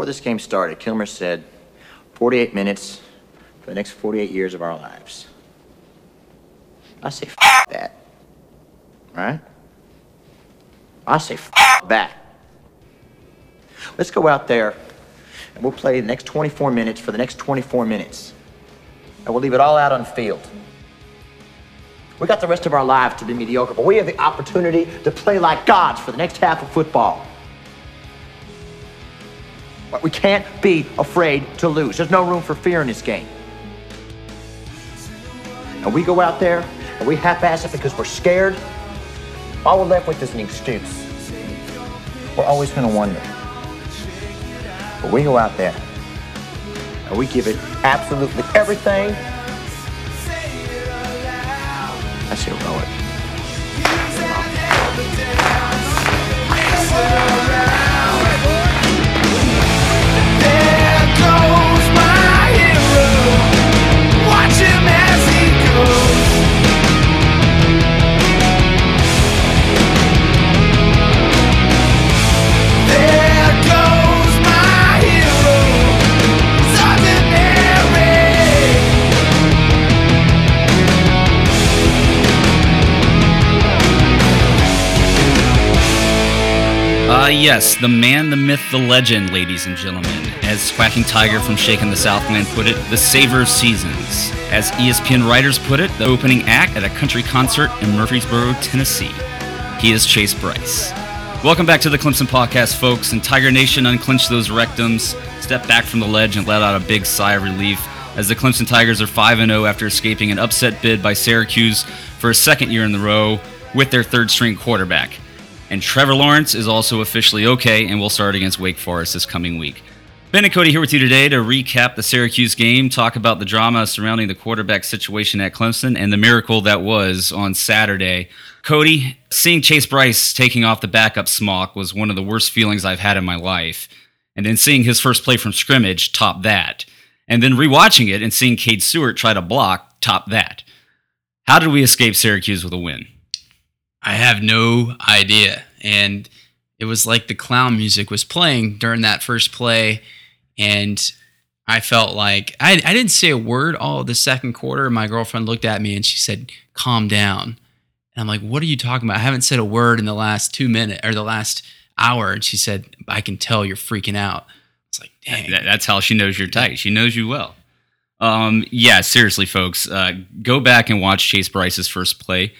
Before this game started, Kilmer said 48 minutes for the next 48 years of our lives. I say that. Right? I say that. Let's go out there and we'll play the next 24 minutes for the next 24 minutes. And we'll leave it all out on the field. We got the rest of our lives to be mediocre, but we have the opportunity to play like gods for the next half of football. But we can't be afraid to lose. There's no room for fear in this game. And we go out there and we half-ass it because we're scared. All we're left with is an excuse. We're always going to wonder. But we go out there and we give it absolutely everything. That's heroic. There Uh, yes, the man, the myth, the legend, ladies and gentlemen. As Quacking Tiger from Shaking the Southland put it, the saver of seasons. As ESPN writers put it, the opening act at a country concert in Murfreesboro, Tennessee. He is Chase Brice. Welcome back to the Clemson Podcast, folks. And Tiger Nation unclench those rectums, step back from the ledge, and let out a big sigh of relief as the Clemson Tigers are 5 0 after escaping an upset bid by Syracuse for a second year in the row with their third string quarterback. And Trevor Lawrence is also officially okay and will start against Wake Forest this coming week. Ben and Cody here with you today to recap the Syracuse game, talk about the drama surrounding the quarterback situation at Clemson, and the miracle that was on Saturday. Cody, seeing Chase Brice taking off the backup smock was one of the worst feelings I've had in my life. And then seeing his first play from scrimmage top that. And then rewatching it and seeing Cade Stewart try to block top that. How did we escape Syracuse with a win? I have no idea. And it was like the clown music was playing during that first play. And I felt like I, I didn't say a word all the second quarter. My girlfriend looked at me and she said, calm down. And I'm like, what are you talking about? I haven't said a word in the last two minutes or the last hour. And she said, I can tell you're freaking out. It's like, dang. That- that's how she knows you're tight. She knows you well. Um, yeah, seriously, folks, uh, go back and watch Chase Brice's first play.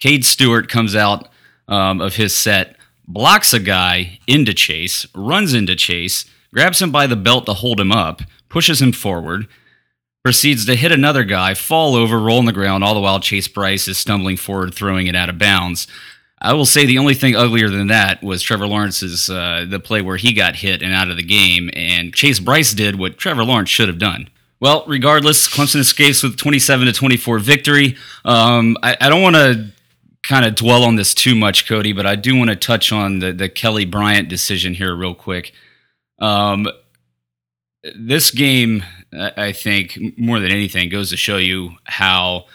Cade Stewart comes out um, of his set, blocks a guy into Chase, runs into Chase, grabs him by the belt to hold him up, pushes him forward, proceeds to hit another guy, fall over, roll on the ground, all the while Chase Brice is stumbling forward, throwing it out of bounds. I will say the only thing uglier than that was Trevor Lawrence's uh, the play where he got hit and out of the game, and Chase Brice did what Trevor Lawrence should have done. Well, regardless, Clemson escapes with 27 to 24 victory. Um, I, I don't want to kind of dwell on this too much, Cody, but I do want to touch on the the Kelly Bryant decision here real quick. Um, this game, I think, more than anything, goes to show you how,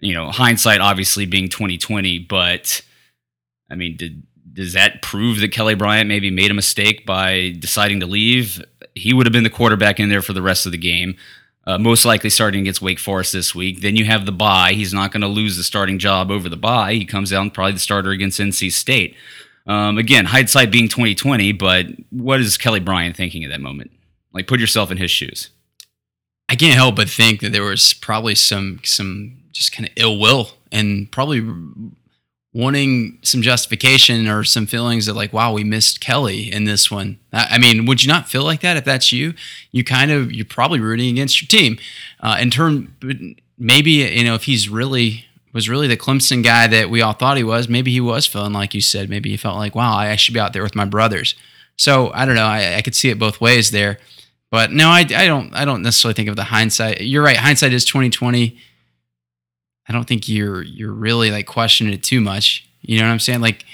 you know, hindsight obviously being 2020, but I mean, did does that prove that Kelly Bryant maybe made a mistake by deciding to leave? He would have been the quarterback in there for the rest of the game. Uh, most likely starting against Wake Forest this week. Then you have the bye. He's not going to lose the starting job over the bye. He comes out probably the starter against NC State. Um, again, hindsight being 2020, but what is Kelly Bryant thinking at that moment? Like, put yourself in his shoes. I can't help but think that there was probably some some just kind of ill will and probably wanting some justification or some feelings of like, wow, we missed Kelly in this one. I mean, would you not feel like that if that's you? You kind of you're probably rooting against your team. Uh, in turn, maybe you know if he's really was really the Clemson guy that we all thought he was. Maybe he was feeling like you said. Maybe he felt like, wow, I should be out there with my brothers. So I don't know. I, I could see it both ways there. But no, I, I don't. I don't necessarily think of the hindsight. You're right. Hindsight is 2020. I don't think you're you're really like questioning it too much. You know what I'm saying? Like,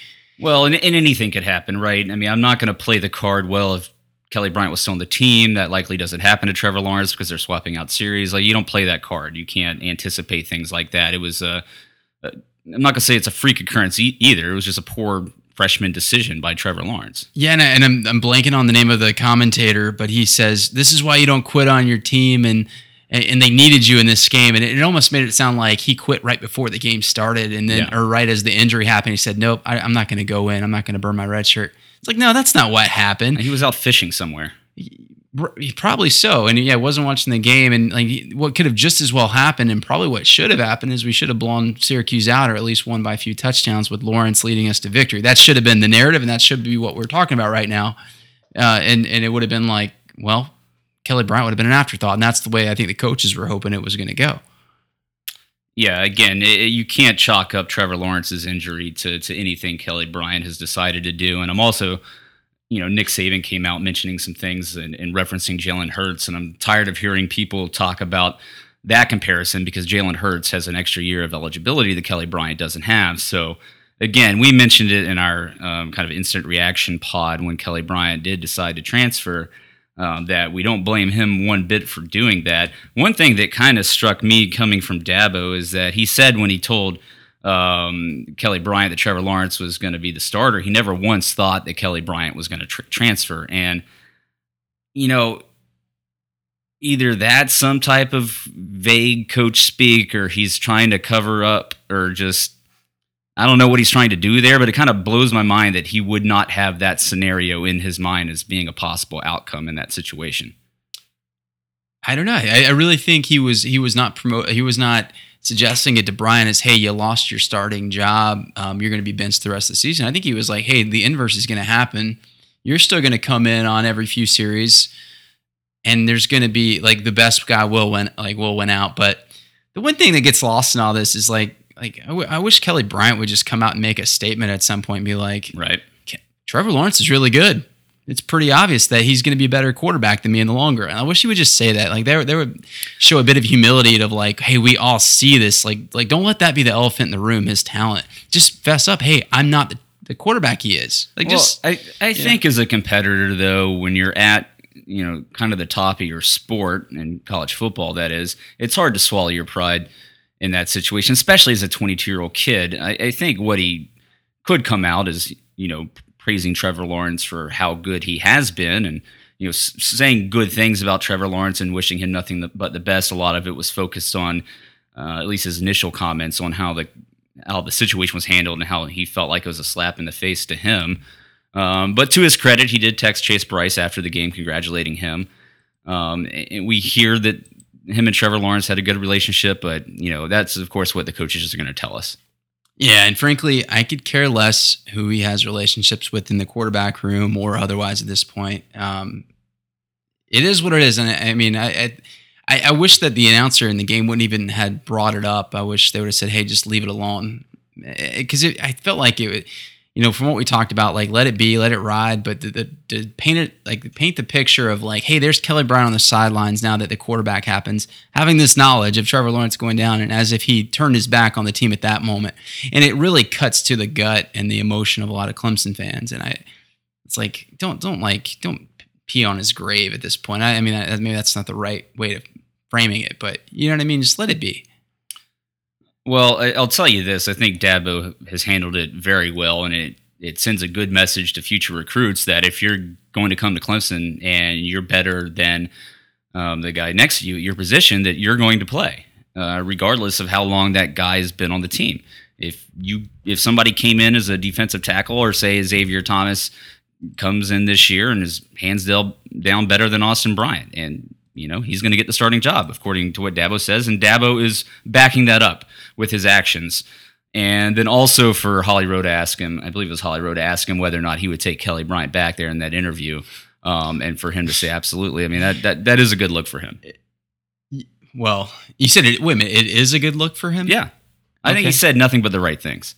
Well, and, and anything could happen, right? I mean, I'm not going to play the card well if Kelly Bryant was still on the team. That likely doesn't happen to Trevor Lawrence because they're swapping out series. Like, you don't play that card. You can't anticipate things like that. It was a, a I'm not going to say it's a freak occurrence e- either. It was just a poor freshman decision by Trevor Lawrence. yeah, and, I, and I'm I'm blanking on the name of the commentator, but he says this is why you don't quit on your team, and and, and they needed you in this game, and it, it almost made it sound like he quit right before the game started, and then Yeah. or right as the injury happened, he said, nope, I, I'm not going to go in. I'm not going to burn my red shirt. It's like no, that's not what happened. He was out fishing somewhere. Probably so, and yeah, I wasn't watching the game, and like what could have just as well happened, and probably what should have happened is we should have blown Syracuse out, or at least won by a few touchdowns with Lawrence leading us to victory. That should have been the narrative, and that should be what we're talking about right now. Uh, and and it would have been like, well, Kelly Bryant would have been an afterthought, and that's the way I think the coaches were hoping it was going to go. Yeah, again, it, you can't chalk up Trevor Lawrence's injury to to anything Kelly Bryant has decided to do. And I'm also, you know, Nick Saban came out mentioning some things and, and referencing Jalen Hurts, and I'm tired of hearing people talk about that comparison because Jalen Hurts has an extra year of eligibility that Kelly Bryant doesn't have. So. Again, we mentioned it in our um, kind of instant reaction pod when Kelly Bryant did decide to transfer um, that we don't blame him one bit for doing that. One thing that kind of struck me coming from Dabo is that he said when he told um, Kelly Bryant that Trevor Lawrence was going to be the starter, he never once thought that Kelly Bryant was going to tr- transfer. And, you know, either that's some type of vague coach speak or he's trying to cover up or just I don't know what he's trying to do there, but it kind of blows my mind that he would not have that scenario in his mind as being a possible outcome in that situation. I don't know. I, I really think he was he was not promote he was not suggesting it to Bryant as hey you lost your starting job um, you're going to be benched the rest of the season. I think he was like hey the inverse is going to happen. You're still going to come in on every few series, and there's going to be like the best guy will win like will win out. But the one thing that gets lost in all this is like like I, w- I wish Kelly Bryant would just come out and make a statement at some point and be like Right. Trevor Lawrence is really good. It's pretty obvious that he's going to be a better quarterback than me in the long run. I wish he would just say that. Like they they would show a bit of humility of like, hey, we all see this. Like like don't let that be the elephant in the room. His talent. Just fess up. Hey, I'm not the, the quarterback he is. Like Well, just I, I think as a competitor though, when you're at you know kind of the top of your sport in college football, that is, it's hard to swallow your pride in that situation, especially as a 22 year old kid. I, I think what he could come out is you know praising Trevor Lawrence for how good he has been and. You know, s- saying good things about Trevor Lawrence and wishing him nothing but the best. A lot of it was focused on, uh, at least his initial comments on how the how the situation was handled and how he felt like it was a slap in the face to him. Um, but to his credit, he did text Chase Brice after the game, congratulating him. Um, and we hear that him and Trevor Lawrence had a good relationship, but you know that's of course what the coaches are going to tell us. yeah. And frankly, I could care less who he has relationships with in the quarterback room or otherwise at this point. Um, it is what it is, and I, I mean, I, I I, wish that the announcer in the game wouldn't even had brought it up. I wish they would have said, "Hey, just leave it alone," because I felt like it. You know, from what we talked about, like let it be, let it ride, but the, the, to paint it like paint the picture of like, hey, there's Kelly Bryant on the sidelines now that the quarterback happens, having this knowledge of Trevor Lawrence going down, and as if he turned his back on the team at that moment, and it really cuts to the gut and the emotion of a lot of Clemson fans, and I, it's like don't don't like don't pee on his grave at this point. I, I mean, I, maybe that's not the right way of framing it, but you know what I mean. Just let it be. Well, I'll tell you this: I think Dabo has handled it very well, and it it sends a good message to future recruits that if you're going to come to Clemson and you're better than um, the guy next to you at your position, that you're going to play, uh, regardless of how long that guy has been on the team. If you if somebody came in as a defensive tackle, or say Xavier Thomas comes in this year and is hands down better than Austin Bryant, and you know he's going to get the starting job according to what Dabo says, and Dabo is backing that up with his actions. And then also for Holly Rowe to ask him, I believe it was Holly Rowe to ask him whether or not he would take Kelly Bryant back there in that interview, um, and for him to say absolutely. I mean that that that is a good look for him. Well, you said it. Wait a minute. It is a good look for him. Yeah, I think he said nothing but the right things.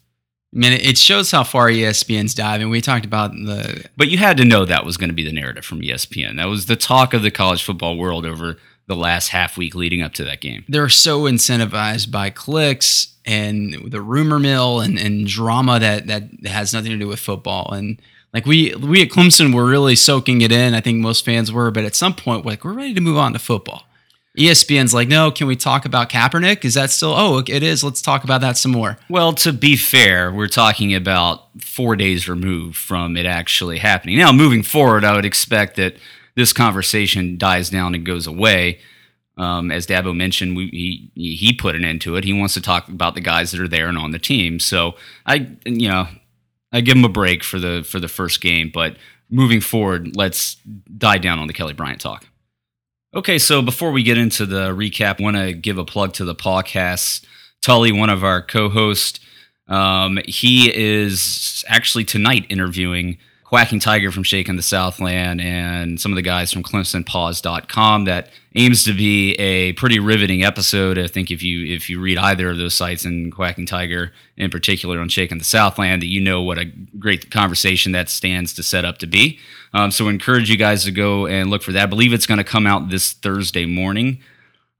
I mean, it shows how far ESPN's diving. We talked about the But you had to know that was going to be the narrative from ESPN. That was the talk of the college football world over the last half week leading up to that game. they're so incentivized by clicks and the rumor mill and, and drama that that has nothing to do with football and like we we at Clemson were really soaking it in. I think most fans were, but at some point, like we're ready to move on to football. ESPN's like, no, can we talk about Kaepernick? Is that still? Oh, it is. Let's talk about that some more. Well, to be fair, we're talking about four days removed from it actually happening. Now, moving forward, I would expect that this conversation dies down and goes away. Um, as Dabo mentioned, we, he he put an end to it. He wants to talk about the guys that are there and on the team. So I, you know, I give him a break for the for the first game. But moving forward, let's die down on the Kelly Bryant talk. Okay, so before we get into the recap, I want to give a plug to the podcast. Tully, one of our co-hosts, um, he is actually tonight interviewing Quacking Tiger from Shaking the Southland and some of the guys from ClemsonPause.com. That aims to be a pretty riveting episode. I think if you if you read either of those sites and Quacking Tiger in particular on Shaking the Southland, that you know what a great conversation that stands to set up to be. Um, so, encourage you guys to go and look for that. I believe it's going to come out this Thursday morning.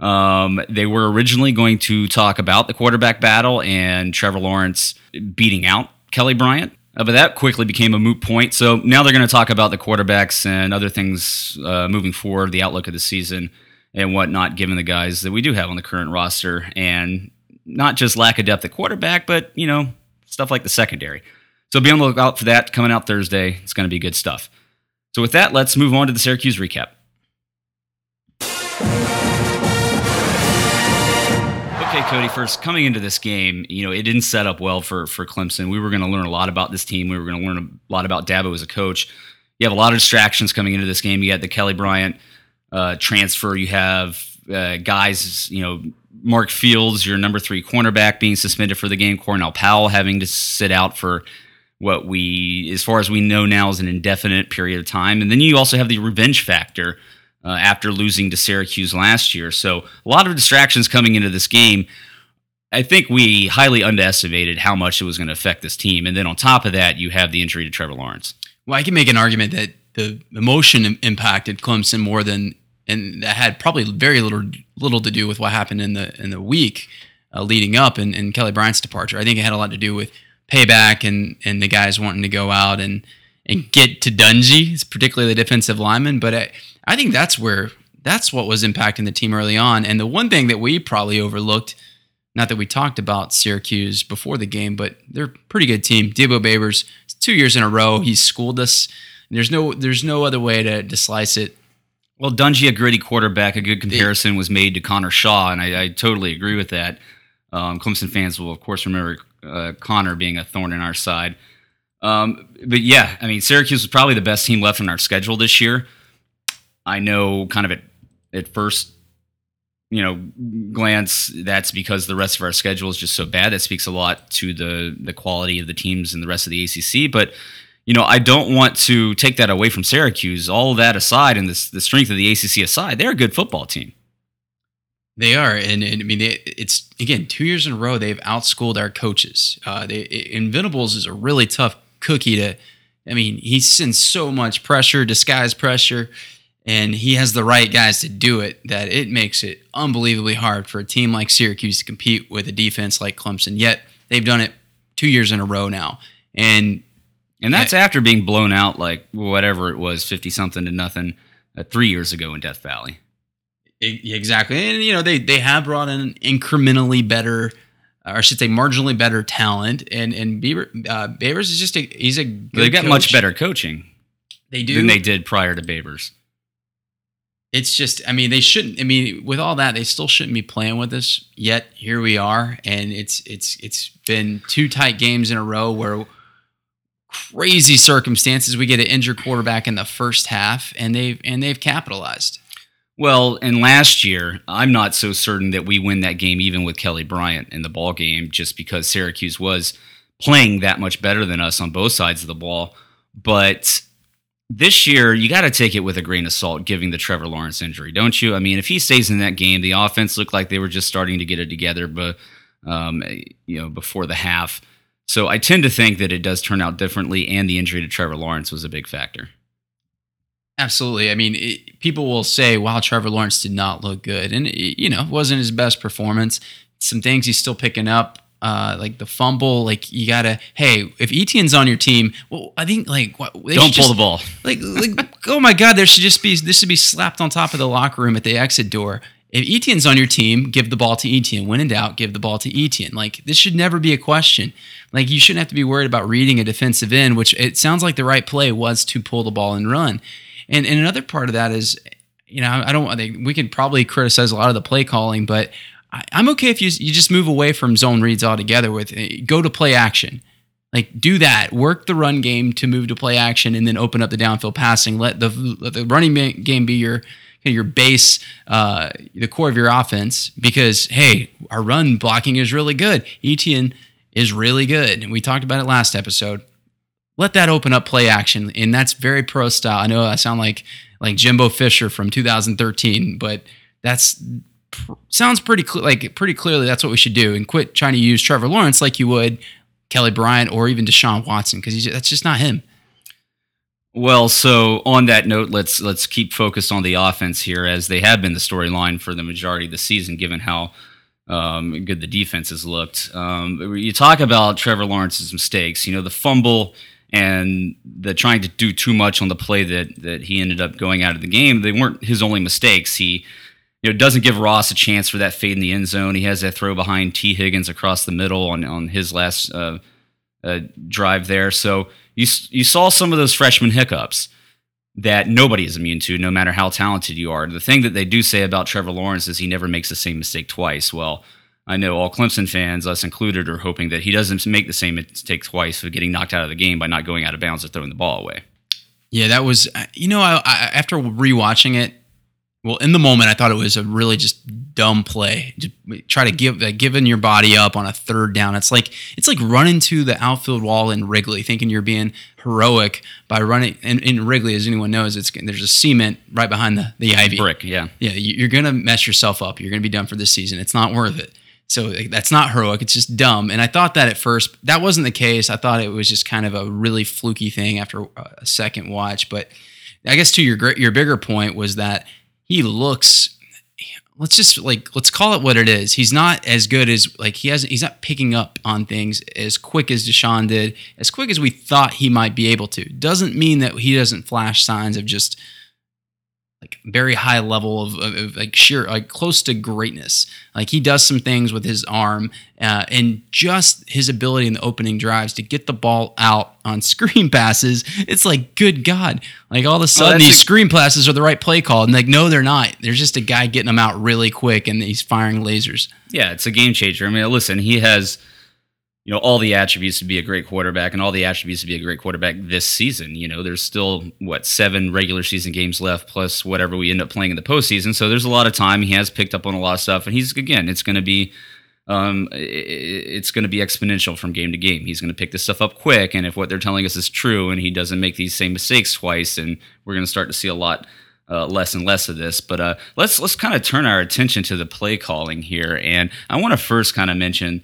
Um, they were originally going to talk about the quarterback battle and Trevor Lawrence beating out Kelly Bryant. Uh, but that quickly became a moot point. So now they're going to talk about the quarterbacks and other things uh, moving forward, the outlook of the season and whatnot, given the guys that we do have on the current roster and not just lack of depth at quarterback, but, you know, stuff like the secondary. So be on the lookout for that coming out Thursday. It's going to be good stuff. So with that, let's move on to the Syracuse recap. Okay, Cody. First, coming into this game, you know it didn't set up well for for Clemson. We were going to learn a lot about this team. We were going to learn a lot about Dabo as a coach. You have a lot of distractions coming into this game. You got the Kelly Bryant uh, transfer. You have uh, guys, you know, Mark Fields, your number three cornerback, being suspended for the game. Cornell Powell having to sit out for what we, as far as we know now, is an indefinite period of time. And then you also have the revenge factor uh, after losing to Syracuse last year. So a lot of distractions coming into this game. I think we highly underestimated how much it was going to affect this team. And then on top of that, you have the injury to Trevor Lawrence. Well, I can make an argument that the emotion impacted Clemson more than, and that had probably very little little to do with what happened in the in the week uh, leading up and, and Kelly Bryant's departure. I think it had a lot to do with payback and and the guys wanting to go out and and get to Dungey, particularly the defensive lineman. But I, I think that's where that's what was impacting the team early on. And the one thing that we probably overlooked, not that we talked about Syracuse before the game, but they're a pretty good team. Dino Babers, two years in a row, he's schooled us. There's no there's no other way to, to slice it. Well, Dungey, a gritty quarterback, a good comparison was made to Connor Shaw, and I, I totally agree with that. Um, Clemson fans will, of course, remember uh, Connor being a thorn in our side. Um, but yeah, I mean, Syracuse was probably the best team left on our schedule this year. I know, kind of at at first, you know, glance, that's because the rest of our schedule is just so bad. That speaks a lot to the the quality of the teams in the rest of the ACC. But you know, I don't want to take that away from Syracuse. All that aside, and this, the strength of the ACC aside, they're a good football team. They are, and, and I mean, they, it's again two years in a row they've outschooled our coaches. Uh, they, Invendables is a really tough cookie to. I mean, he sends so much pressure, disguised pressure, and he has the right guys to do it. That it makes it unbelievably hard for a team like Syracuse to compete with a defense like Clemson. Yet they've done it two years in a row now, and And that's after being blown out like whatever it was, 50 something to nothing, uh, three years ago in Death Valley. Exactly, and you know they they have brought in incrementally better, or I should say marginally better talent, and and Bieber, uh, Babers is just a he's a good They've got coach. much better coaching They do. than they did prior to Babers. It's just I mean they shouldn't. I mean with all that they still shouldn't be playing with us. Yet here we are, and it's it's it's been two tight games in a row where crazy circumstances we get an injured quarterback in the first half, and they've and they've capitalized. Well, and last year, I'm not so certain that we win that game even with Kelly Bryant in the ball game, just because Syracuse was playing that much better than us on both sides of the ball. But this year, you got to take it with a grain of salt, giving the Trevor Lawrence injury, don't you? I mean, if he stays in that game, the offense looked like they were just starting to get it together, but um, you know, before the half. So I tend to think that it does turn out differently, and the injury to Trevor Lawrence was a big factor. Absolutely. I mean, it, people will say, "Wow, Trevor Lawrence did not look good," and it, you know, it wasn't his best performance. Some things he's still picking up, uh, like the fumble. Like you gotta, hey, if Etienne's on your team, well, I think like what, they Don't pull just- the ball. Like, like, oh my God, there should just be this should be slapped on top of the locker room at the exit door. If Etienne's on your team, give the ball to Etienne. When in doubt, give the ball to Etienne. Like this should never be a question. Like you shouldn't have to be worried about reading a defensive end, which it sounds like the right play was to pull the ball and run. And and another part of that is, you know, I don't. I think we could probably criticize a lot of the play calling, but I, I'm okay if you you just move away from zone reads altogether. With uh, go to play action. Like do that. Work the run game to move to play action, and then open up the downfield passing. Let the let the running game be your your base, uh, the core of your offense. Because hey, our run blocking is really good. Etienne is really good, and we talked about it last episode. Let that open up play action, and that's very pro style. I know I sound like like Jimbo Fisher from 2013, but that's pr- sounds pretty cl- like pretty clearly that's what we should do, and quit trying to use Trevor Lawrence like you would Kelly Bryant or even Deshaun Watson because that's just not him. Well, so on that note, let's let's keep focused on the offense here, as they have been the storyline for the majority of the season, given how um, good the defense has looked. Um, you talk about Trevor Lawrence's mistakes, you know, the fumble and the trying to do too much on the play that that he ended up going out of the game. They weren't his only mistakes. He you know doesn't give Ross a chance for that fade in the end zone. He has that throw behind Tee Higgins across the middle on on his last uh, uh, drive there. So you you saw some of those freshman hiccups that nobody is immune to, no matter how talented you are. The thing that they do say about Trevor Lawrence is he never makes the same mistake twice. Well, I know all Clemson fans, us included, are hoping that he doesn't make the same mistake twice of getting knocked out of the game by not going out of bounds or throwing the ball away. Yeah, that was uh, you know I, I after rewatching it, well, in the moment I thought it was a really just dumb play. Just try to give like, giving your body up on a third down. It's like it's like running to the outfield wall in Wrigley, thinking you're being heroic by running. And in Wrigley, as anyone knows, it's there's a cement right behind the the ivy Brick, yeah. yeah, you- you're gonna mess yourself up. You're gonna be done for this season. It's not worth it. So that's not heroic. It's just dumb. And I thought that at first. That wasn't the case. I thought it was just kind of a really fluky thing after a second watch. But I guess to your your bigger point was that he looks. Let's just like let's call it what it is. He's not as good as like he hasn't. He's not picking up on things as quick as Deshaun did, as quick as we thought he might be able to. Doesn't mean that he doesn't flash signs of just like very high level of, of, of, like sheer like close to greatness. Like he does some things with his arm uh, and just his ability in the opening drives to get the ball out on screen passes it's like good god. Like all of a sudden that's these screen passes are the right play call and like no they're not. There's just a guy getting them out really quick and he's firing lasers. Yeah, it's a game changer. I mean, listen, he has you know all the attributes to be a great quarterback and all the attributes to be a great quarterback this season. You know, there's still what seven regular season games left plus whatever we end up playing in the postseason. So there's a lot of time. He has picked up on a lot of stuff, and he's again, it's going to be. Um, it's going to be exponential from game to game. He's going to pick this stuff up quick, and if what they're telling us is true, and he doesn't make these same mistakes twice, and we're going to start to see a lot uh, less and less of this. But uh, let's let's kind of turn our attention to the play calling here, and I want to first kind of mention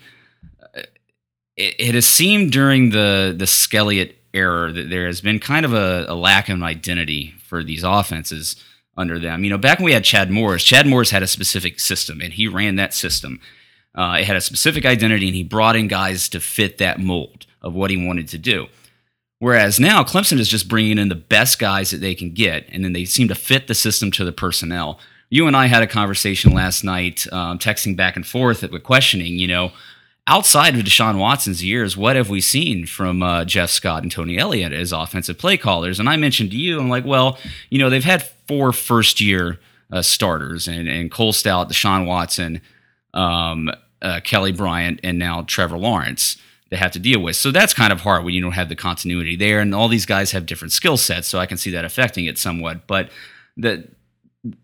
it, it has seemed during the the Skelliott era that there has been kind of a, a lack of identity for these offenses under them. You know, back when we had Chad Morris, Chad Morris had a specific system, and he ran that system. Uh, it had a specific identity, and he brought in guys to fit that mold of what he wanted to do. Whereas now Clemson is just bringing in the best guys that they can get, and then they seem to fit the system to the personnel. You and I had a conversation last night, um, texting back and forth, with questioning. You know, outside of Deshaun Watson's years, what have we seen from uh, Jeff Scott and Tony Elliott as offensive play callers? And I mentioned to you, I'm like, well, you know, they've had four first year uh, starters, and, and Cole Stoudt, Deshaun Watson, um, uh, Kelly Bryant, and now Trevor Lawrence they have to deal with. So that's kind of hard when you don't have the continuity there, and all these guys have different skill sets. So I can see that affecting it somewhat. But the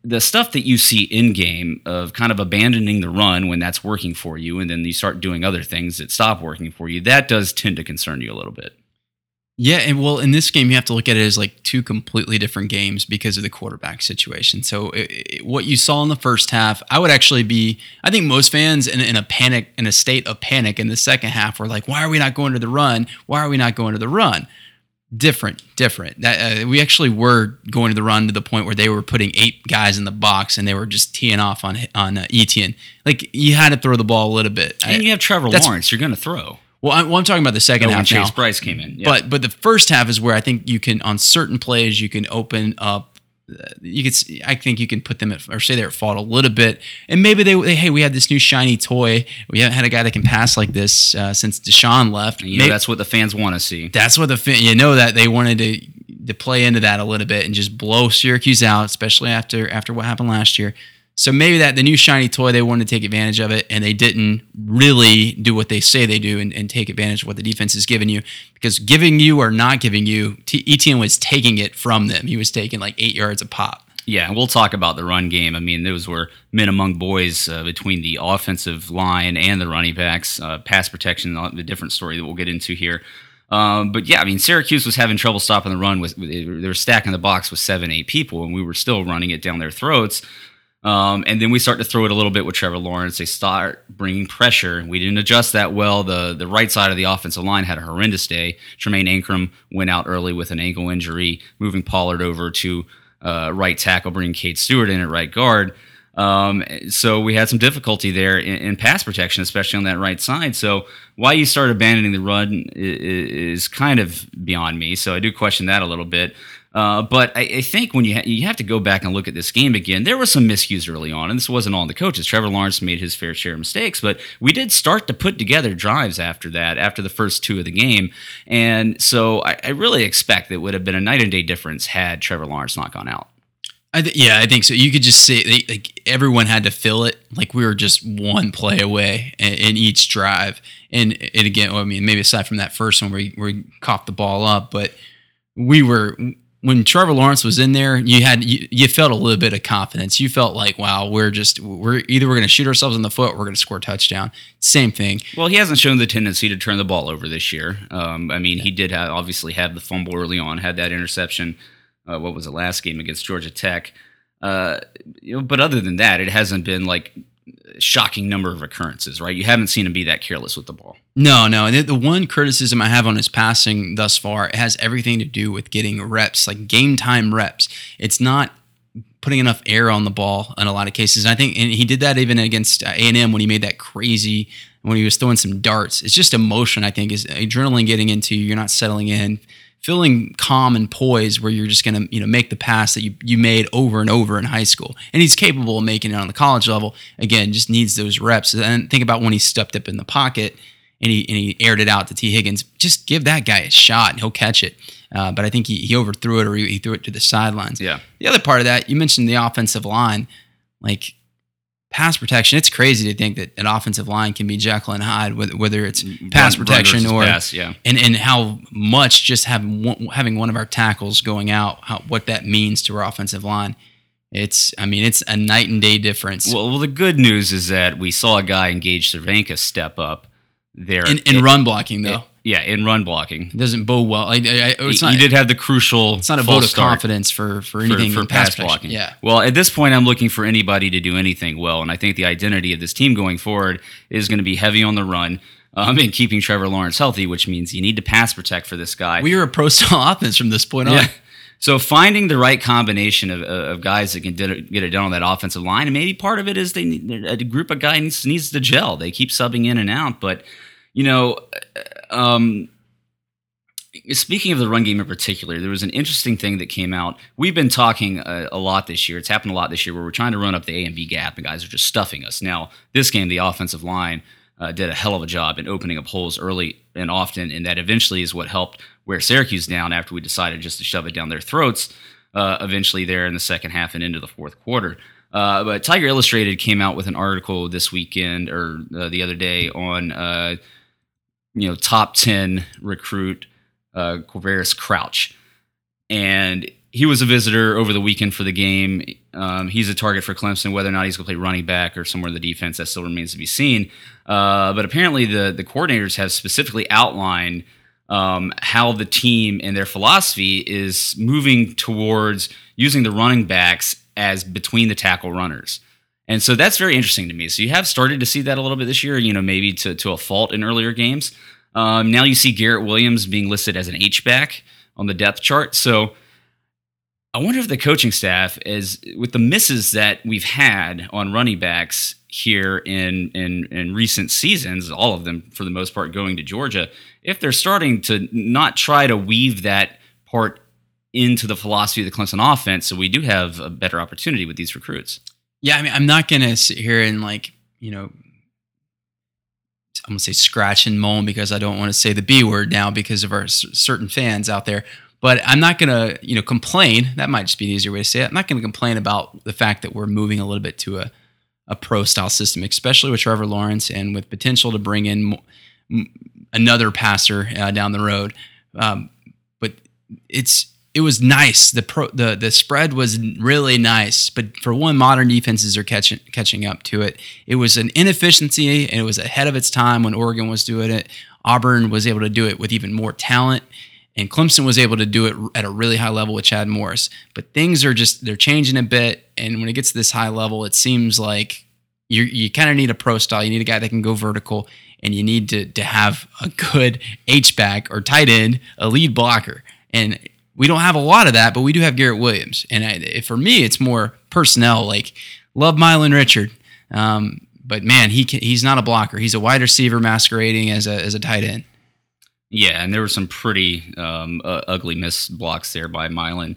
the stuff that you see in game of kind of abandoning the run when that's working for you, and then you start doing other things that stop working for you, that does tend to concern you a little bit. Yeah, and well, in this game, you have to look at it as like two completely different games because of the quarterback situation. So, it, it- what you saw in the first half, I would actually be, I think most fans in, in a panic, in a state of panic in the second half were like, why are we not going to the run? Why are we not going to the run? Different, different. That uh, we actually were going to the run to the point where they were putting eight guys in the box and they were just teeing off on on uh, Etienne. Like you had to throw the ball a little bit. I- And you have Trevor Lawrence. You're going to throw. well, I, well, I'm talking about the second Oh, half Chase now. Brice came in. Yeah. But but the first half is where I think you can on certain plays you can open up. You could I think you can put them at or say they're at fault a little bit, and maybe they, they hey we have this new shiny toy. We haven't had a guy that can pass like this uh, since Deshaun left. you know, Maybe- that's what the fans want to see. that's what the fan, you know that they wanted to to play into that a little bit and just blow Syracuse out, especially after after what happened last year. So maybe that the new shiny toy they wanted to take advantage of it, and they didn't really do what they say they do and, and take advantage of what the defense is giving you. Because giving you or not giving you, T- was taking it from them. He was taking like eight yards a pop. Yeah, we'll talk about the run game. I mean, those were men among boys uh, between the offensive line and the running backs. Uh, pass protection, the different story that we'll get into here. Um, but yeah, I mean, Syracuse was having trouble stopping the run. With they were stacking the box with seven, eight people, and we were still running it down their throats. Um, and then we start to throw it a little bit with Trevor Lawrence. They start bringing pressure. We didn't adjust that well. The the right side of the offensive line had a horrendous day. Tremayne Anchrum went out early with an ankle injury, moving Pollard over to uh, right tackle, bringing Cade Stewart in at right guard. Um, so we had some difficulty there in, in pass protection, especially on that right side. So why you start abandoning the run i- i- is kind of beyond me. So I do question that a little bit. Uh, but I, I think when you ha- you have to go back and look at this game again, there were some miscues early on, and this wasn't all the coaches. Trevor Lawrence made his fair share of mistakes, but we did start to put together drives after that, after the first two of the game, and so I, I really expect that it would have been a night and day difference had Trevor Lawrence not gone out. I th- yeah, I think so. You could just say they, like everyone had to fill it. Like we were just one play away in, in each drive. And it again, well, I mean, maybe aside from that first one where we, where we coughed the ball up, but we were when Trevor Lawrence was in there. You had you, you felt a little bit of confidence. You felt like, wow, we're just we're either we're going to shoot ourselves in the foot, or we're going to score a touchdown. Same thing. Well, he hasn't shown the tendency to turn the ball over this year. Um, I mean, he did have, obviously have the fumble early on, had that interception. Uh, what was the last game against Georgia Tech? Uh, you know, but other than that, it hasn't been like shocking number of occurrences, right? You haven't seen him be that careless with the ball. No, no. And the- one criticism I have on his passing thus far it has everything to do with getting reps, like game time reps. It's not putting enough air on the ball in a lot of cases. And I think and he did that even against uh, A and M when he made that crazy when he was throwing some darts. It's just emotion. I think is adrenaline getting into you. You're not settling in. Feeling calm and poised, where you're just gonna, you know, make the pass that you, you made over and over in high school, and he's capable of making it on the college level. Again, just needs those reps. And think about when he stepped up in the pocket and he and he aired it out to Tee Higgins. Just give that guy a shot, and he'll catch it. Uh, but I think he, he overthrew it or he, he threw it to the sidelines. Yeah. The other part of that, you mentioned the offensive line, like pass protection. It's crazy to think that an offensive line can be Jekyll and Hyde, whether, it's mm, pass Run- run protection versus or pass, yeah. and and how much just having one, having one of our tackles going out, how, what that means to our offensive line. It's, I mean, it's a night and day difference. Well, well, the good news is that we saw a guy Gage Cervenka step up there in, in It- run blocking though, Yeah, in run blocking. it doesn't bode well. I, I, it's he, not. he did have the crucial. It's not a vote of confidence for for for, anything for in pass protection. blocking. Yeah, Well, at this point, I'm looking for anybody to do anything well, and I think the identity of this team going forward is going to be heavy on the run. Um, and keeping Trevor Lawrence healthy, which means you need to pass protect for this guy. we are a pro style offense from this point on. Yeah. So finding the right combination of, of guys that can get it done on that offensive line, and maybe part of it is they need, a group of guys needs, needs to gel. They keep subbing in and out, but you know, uh, um, speaking of the run game in particular, there was an interesting thing that came out. We've been talking a, a lot this year. It's happened a lot this year where we're trying to run up the A and B gap, and guys are just stuffing us. Now, this game, the offensive line uh, did a hell of a job in opening up holes early and often, and that eventually is what helped wear Syracuse down after we decided just to shove it down their throats. Uh, eventually, there in the second half and into the fourth quarter. Uh, but Tiger Illustrated came out with an article this weekend or uh, the other day on uh, you know top ten recruit uh, Quavaris Crouch, and he was a visitor over the weekend for the game. Um, he's a target for Clemson. Whether or not he's going to play running back or somewhere in the defense, that still remains to be seen. Uh, but apparently, the the coordinators have specifically outlined um, how the team and their philosophy is moving towards using the running backs as between the tackle runners. And so that's very interesting to me. So you have started to see that a little bit this year, you know, maybe to, to a fault in earlier games. Um, now you see Garrett Williams being listed as an H back on the depth chart. So I wonder if the coaching staff is with the misses that we've had on running backs here in in in recent seasons, all of them for the most part going to Georgia, if they're starting to not try to weave that part into the philosophy of the Clemson offense, so we do have a better opportunity with these recruits. Yeah, I mean, I'm not gonna sit here and like, you know, I'm gonna say scratch and moan because I don't want to say the B word now because of our certain fans out there. But I'm not gonna, you know, complain. That might just be an easier way to say it. I'm not gonna complain about the fact that we're moving a little bit to a a pro style system, especially with Trevor Lawrence and with potential to bring in m- another passer uh, down the road. Um, but it's it was nice. The pro the the spread was really nice, but for one, modern defenses are catching catching up to it. It was an inefficiency, and it was ahead of its time when Oregon was doing it. Auburn was able to do it with even more talent, and Clemson was able to do it at a really high level with Chad Morris. But things are just they're changing a bit, and when it gets to this high level, it seems like you you kind of need a pro style. You need a guy that can go vertical, and you need to to have a good H back or tight end, a lead blocker, and we don't have a lot of that, but we do have Garrett Williams. And I, for me, it's more personnel. Like love Milan Richard, um, but man, he can, he's not a blocker. He's a wide receiver masquerading as a as a tight end. Yeah, and there were some pretty um, uh, ugly missed blocks there by Milan.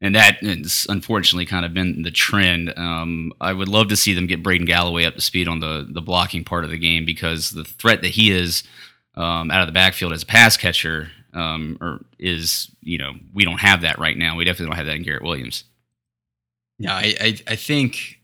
And that has unfortunately kind of been the trend. Um, I would love to see them get Braden Galloway up to speed on the, the blocking part of the game because the threat that he is um, out of the backfield as a pass catcher um, or is, you know, we don't have that right now. We definitely don't have that in Garrett Williams. Yeah, I, I, I think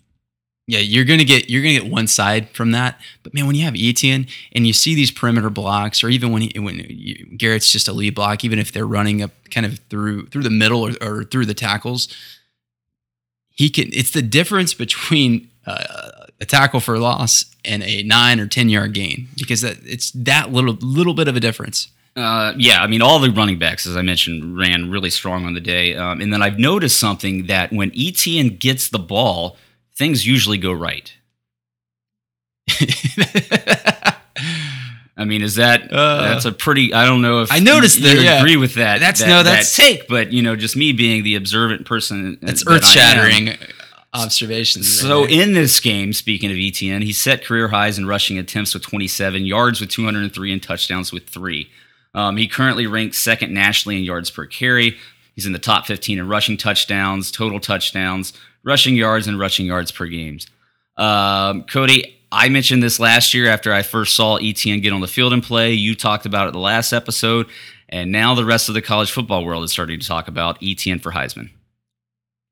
yeah, you're gonna get you're gonna get one side from that. But man, when you have Etienne and you see these perimeter blocks, or even when he, when you, Garrett's just a lead block, even if they're running up kind of through through the middle or, or through the tackles, he can. It's the difference between uh, a tackle for a loss and a nine or ten yard gain because that, it's that little little bit of a difference. Uh, yeah, I mean, all the running backs, as I mentioned, ran really strong on the day. Um, and then I've noticed something that when Etienne gets the ball, things usually go right. I mean, is that Uh, that's a pretty? I don't know if I noticed you, that, yeah. agree with that. That's- that, no, that that's- take, but you know, just me being the observant person. That's that earth shattering observations. So right in this game, speaking of Etienne, he set career highs in rushing attempts with 27, yards with 203, and touchdowns with three. Um, he currently ranks second nationally in yards per carry. He's in the top 15 in rushing touchdowns, total touchdowns, rushing yards, and rushing yards per games. Um, Cody, I mentioned this last year after I first saw Etienne get on the field and play. You talked about it the last episode, and now the rest of the college football world is starting to talk about Etienne for Heisman.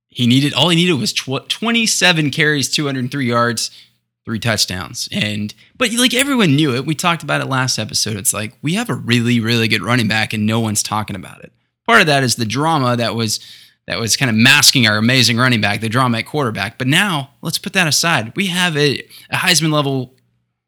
he needed all he needed was tw- 27 carries 203 yards three touchdowns and but like everyone knew it we talked about it last episode it's like we have a really really good running back and no one's talking about it part of that is the drama that was that was kind of masking our amazing running back the drama at quarterback but now let's put that aside we have a, a heisman level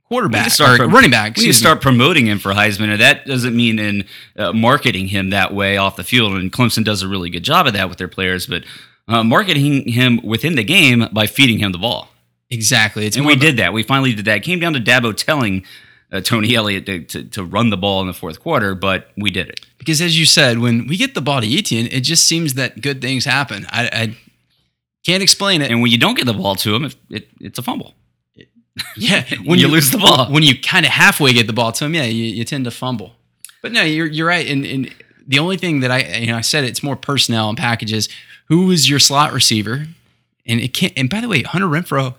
quarterback start running back We need to excuse me. start promoting him for Heisman, and that doesn't mean in uh, marketing him that way off the field. And Clemson does a really good job of that with their players, but uh, marketing him within the game by feeding him the ball. Exactly it's And we did that. We finally did that. It came down to Dabo telling uh, Tony Elliott to, to, to run the ball in the fourth quarter, but we did it. Because as you said, when we get the ball to Etienne, it just seems that good things happen. I, I can't explain it. And when you don't get the ball to him, it, it, it's a fumble. yeah, When you lose the ball. When you kind of halfway get the ball to him, yeah, you, you tend to fumble. But no, you're you're right. And, and the only thing that I you know I said it's more personnel and packages. Who is your slot receiver? And it can't. And by the way, Hunter Renfrow,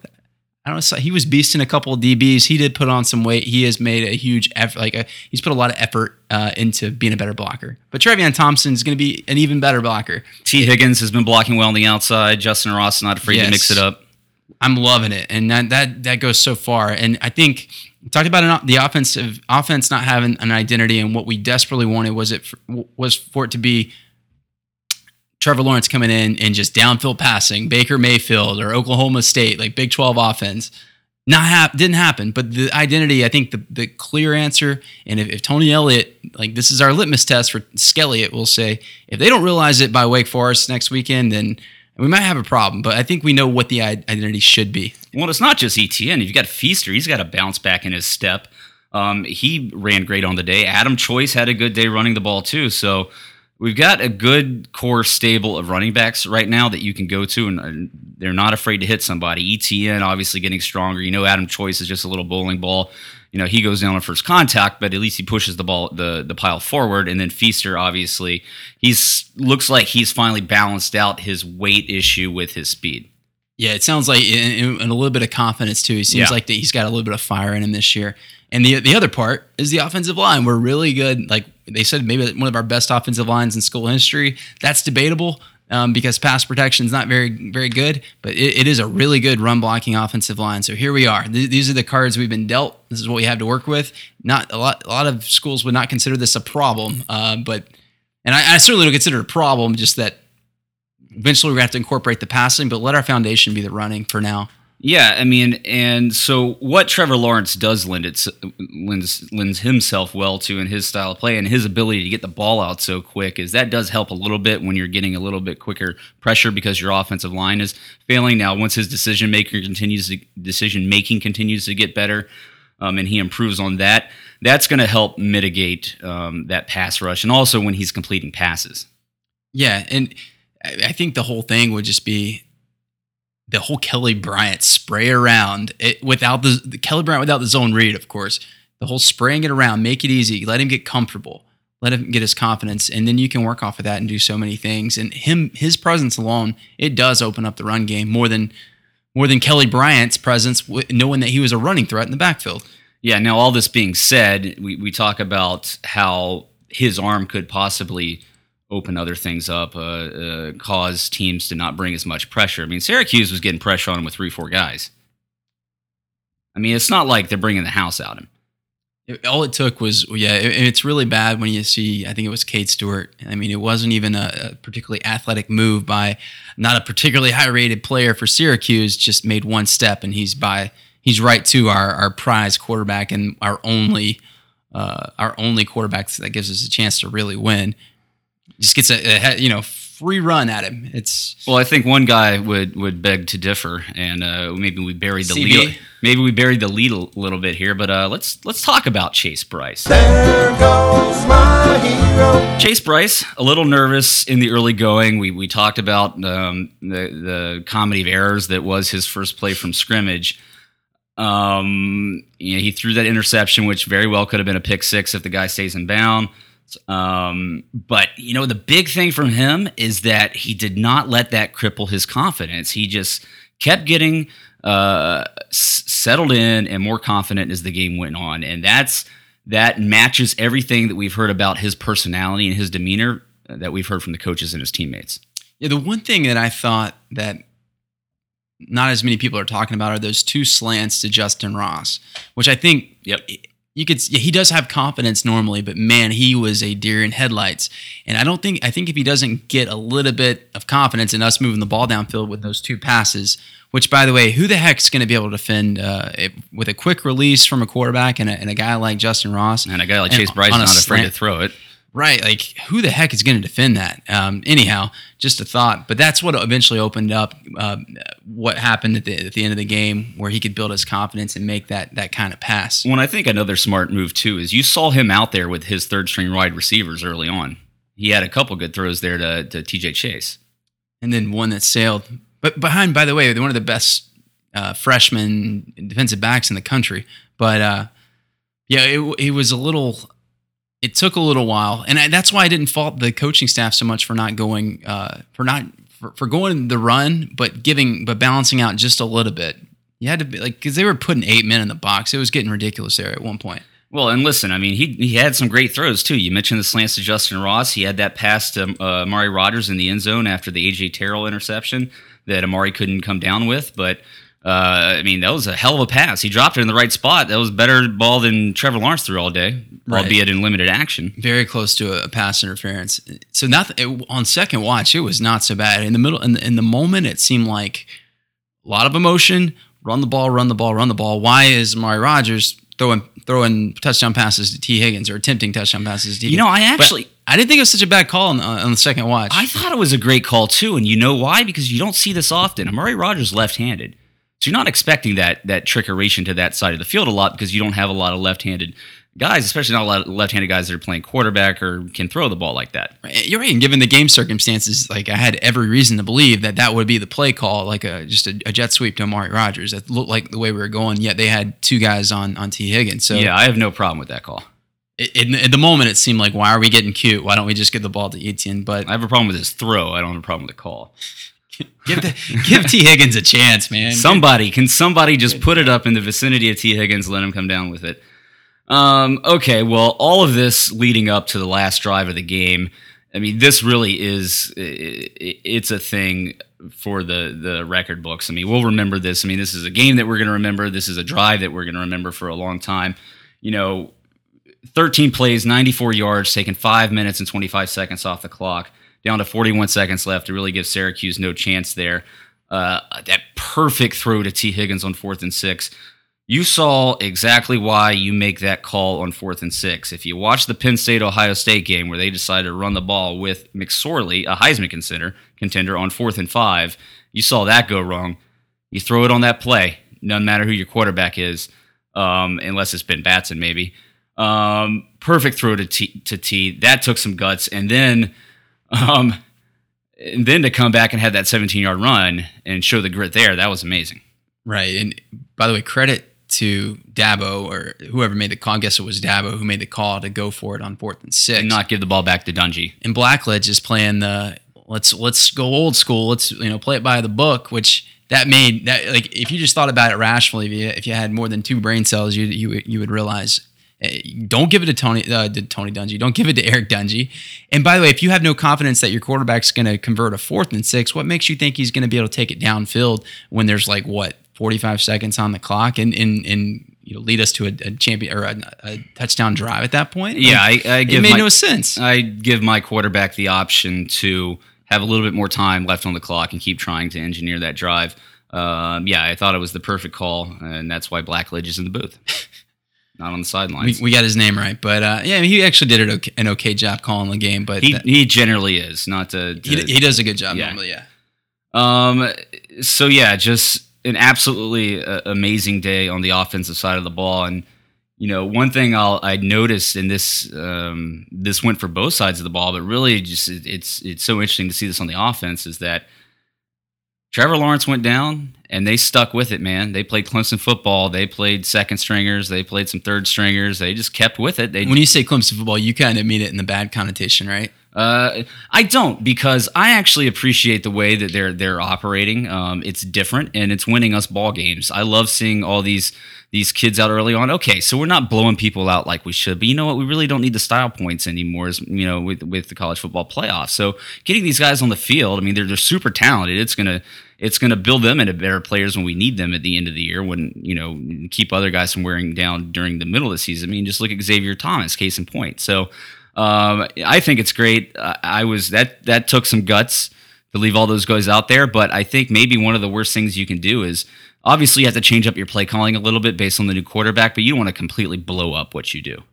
I don't know. He was beasting a couple of DBs. He did put on some weight. He has made a huge effort. Like a, he's put a lot of effort uh, into being a better blocker. But Trevion Thompson is going to be an even better blocker. Tee Higgins has been blocking well on the outside. Justin Ross not afraid to mix it up. I'm loving it, and that that that goes so far. And I think we talked about an, the offensive offense not having an identity, and what we desperately wanted was it for, was for it to be Trevor Lawrence coming in and just downfield passing, Baker Mayfield or Oklahoma State, like Big 12 offense. Not hap- didn't happen, but the identity, I think the, the clear answer, and if, if Tony Elliott, like this is our litmus test for Skelly, it will say, if they don't realize it by Wake Forest next weekend, then we might have a problem. But I think we know what the identity should be. Well, it's not just Etienne. You've got Feaster. He's got to bounce back in his step. Um, he ran great on the day. Adam Choice had a good day running the ball too. So we've got a good core stable of running backs right now that you can go to, and, and they're not afraid to hit somebody. Etienne obviously getting stronger. You know, Adam Choice is just a little bowling ball. You know, he goes down on first contact, but at least he pushes the ball, the the pile forward. And then Feaster, obviously, he's looks like he's finally balanced out his weight issue with his speed. Yeah, it sounds like and a little bit of confidence too. He seems Yeah. like that he's got a little bit of fire in him this year. And the the other part is the offensive line. We're really good. Like they said, maybe one of our best offensive lines in school history. That's debatable um, because pass protection is not very very good, but it, it is a really good run blocking offensive line. So here we are. Th- these are the cards we've been dealt. This is what we have to work with. Not a lot. A lot of schools would not consider this a problem, uh, but and I, I certainly don't consider it a problem. Just that eventually we're gonna have to incorporate the passing, but let our foundation be the running for now. Yeah, I mean, and so what Trevor Lawrence does lend lends lends himself well to in his style of play and his ability to get the ball out so quick is that does help a little bit when you're getting a little bit quicker pressure because your offensive line is failing. Now, once his decision maker continues to decision making continues to get better, um, and he improves on that, that's going to help mitigate um, that pass rush, and also when he's completing passes. Yeah, and I think the whole thing would just be the whole Kelly Bryant spray around it without the, the Kelly Bryant without the zone read, of course. The whole spraying it around, make it easy, let him get comfortable, let him get his confidence, and then you can work off of that and do so many things. And him, his presence alone, it does open up the run game more than more than Kelly Bryant's presence, knowing that he was a running threat in the backfield. Yeah. Now, all this being said, we, we talk about how his arm could possibly open other things up, uh, uh, cause teams to not bring as much pressure. I mean, Syracuse was getting pressure on him with three, four guys. I mean, it's not like they're bringing the house out him. All it took was yeah it- it's really bad when you see i think it was Cade Stewart i mean it wasn't even a, a particularly athletic move by not a particularly high rated player for syracuse just made one step and he's by he's right to our our prize quarterback and our only uh our only quarterback that gives us a chance to really win just gets a, a you know free run at him it's Well, I think one guy would, would beg to differ, and uh, maybe we buried the CB. lead. Maybe we buried the lead a little bit here, but uh, let's let's talk about Chase Brice. There goes my hero. Chase Brice, a little nervous in the early going. We we talked about um, the the comedy of errors that was his first play from scrimmage. Um, you know, he threw that interception, which very well could have been a pick six if the guy stays in bound. Um, but you know, the big thing from him is that he did not let that cripple his confidence. He just kept getting uh, s- settled in and more confident as the game went on, and that's that matches everything that we've heard about his personality and his demeanor that we've heard from the coaches and his teammates. Yeah, the one thing that I thought that not as many people are talking about are those two slants to Justin Ross, which I think Yep. You could yeah, he does have confidence normally, but man, he was a deer in headlights. And I don't think I think if he doesn't get a little bit of confidence in us moving the ball downfield with those two passes, which by the way, who the heck's going to be able to defend uh, it, with a quick release from a quarterback and a, and a guy like Justin Ross And a guy like Chase Brice not afraid to throw it. Right, like who the heck is going to defend that? Um, anyhow, just a thought. But that's what eventually opened up um, what happened at the, at the end of the game, where he could build his confidence and make that that kind of pass. When I think another smart move too is you saw him out there with his third string wide receivers early on. He had a couple good throws there to, to TJ Chase. and then one that sailed. But behind, by the way, one of the best uh, freshman defensive backs in the country. But uh, yeah, it, it was a little. It took a little while, and I, that's why I didn't fault the coaching staff so much for not going uh, for not for, for going the run, but giving but balancing out just a little bit. You had to be like because they were putting eight men in the box. It was getting ridiculous there at one point. Well, and listen, I mean, he he had some great throws too. You mentioned the slants to Justin Ross. He had that pass to uh, Amari Rogers in the end zone after the AJ Terrell interception that Amari couldn't come down with. But uh, I mean, that was a hell of a pass. He dropped it in the right spot. That was better ball than Trevor Lawrence threw all day, Right. albeit in limited action. very close to a, pass interference. So not it, on second watch, it was not so bad. In the middle, in the, in the moment, it seemed like a lot of emotion, run the ball, run the ball, run the ball. Why is Amari Rogers throwing throwing touchdown passes to Tee Higgins or attempting touchdown passes to T You know, I But actually- I didn't think it was such a bad call on, the- on the second watch. I thought it was a great call too, and you know why? Because you don't see this often. Amari Rogers left-handed, so you're not expecting that that trickeration to that side of the field a lot because you don't have a lot of left-handed guys, especially not a lot of left-handed guys that are playing quarterback or can throw the ball like that. You're right. And given the game circumstances, like I had every reason to believe that that would be the play call, like a just a, a jet sweep to Amari Rogers. That looked like the way we were going. Yet they had two guys on on Tee Higgins. So yeah, I have no problem with that call. in, at the moment, it seemed like why are we getting cute? Why don't we just get the ball to Etienne? But I have a problem with his throw. I don't have a problem with the call. Give the, give Tee Higgins a chance, man. Somebody can somebody just put it up in the vicinity of Tee Higgins, let him come down with it. Um, okay, well, all of this leading up to the last drive of the game. I mean, this really is it's a thing for the the record books. I mean, we'll remember this. I mean, this is a game that we're going to remember. This is a drive that we're going to remember for a long time. You know, 13 plays, 94 yards, taking five minutes and 25 seconds off the clock, down to 41 seconds left to really give Syracuse no chance there. Uh, that perfect throw to Tee Higgins on fourth and six. You saw exactly why you make that call on fourth and six. If you watch the Penn State Ohio State game where they decided to run the ball with McSorley, a Heisman contender, contender on fourth and five, you saw that go wrong. You throw it on that play, no matter who your quarterback is, um, unless it's Ben Batson, maybe. Um, perfect throw to T, to T. That took some guts, and then, um, and then to come back and have that 17 yard run and show the grit there, that was amazing. Right. And by the way, credit to Dabo or whoever made the call. I guess it was Dabo who made the call to go for it on fourth and six. And not give the ball back to Dungey. and Blackledge is playing the let's let's go old school. Let's you know play it by the book, which that made that like if you just thought about it rationally, if you, if you had more than two brain cells, you you you would realize. Eh, Don't give it to Tony uh, to Tony Dungy. Don't give it to Eric Dungey. And by the way, if you have no confidence that your quarterback's going to convert a fourth and six, what makes you think he's going to be able to take it downfield when there's like what 45 seconds on the clock and and, and you know lead us to a, a champion or a, a touchdown drive at that point? Yeah, I, I it made my, no sense. I give my quarterback the option to have a little bit more time left on the clock and keep trying to engineer that drive. Um, yeah, I thought it was the perfect call, and that's why Blackledge is in the booth, not on the we, sidelines. we got his name right, but uh, yeah, he actually did it okay, an okay job calling the game. But he that- he generally is not to. to he, he does a good job Yeah. normally. Yeah, Um. So yeah, just an absolutely uh, amazing day on the offensive side of the ball, and you know one thing I'll I noticed, and this um this went for both sides of the ball, but really just it, it's it's so interesting to see this on the offense is that Trevor Lawrence went down and they stuck with it, man. They played Clemson football. They played second stringers. They played some third stringers. They just kept with it. They when you say Clemson football, you kind of mean it in the bad connotation, right? Uh, I don't because I actually appreciate the way that they're they're operating. Um, it's different and it's winning us ball games. I love seeing all these these kids out early on. Okay, so we're not blowing people out like we should, but you know what? We really don't need the style points anymore. Is you know with with the college football playoffs. So getting these guys on the field, I mean, they're they're super talented. It's gonna it's gonna build them into better players when we need them at the end of the year. When you know keep other guys from wearing down during the middle of the season. I mean, just look at Xavier Thomas, case in point. So. Um, I think it's great. I, I was that that took some guts to leave all those guys out there, but I think maybe one of the worst things you can do is obviously you have to change up your play calling a little bit based on the new quarterback, but you don't want to completely blow up what you do.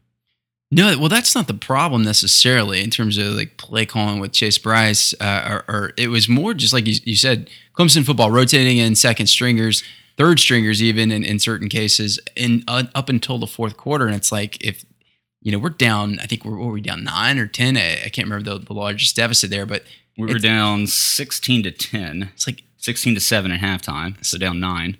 No, well, that's not the problem necessarily in terms of like play calling with Chase Brice, uh, or, or it was more just like you, you said, Clemson football rotating in second stringers, third stringers, even in, in certain cases, in uh, up until the fourth quarter, and it's like if you know we're down, I think we're were we down nine or ten? I, I can't remember the, the largest deficit there, but We were down 16 to 10, it's like 16 to 7 at halftime, so down 9.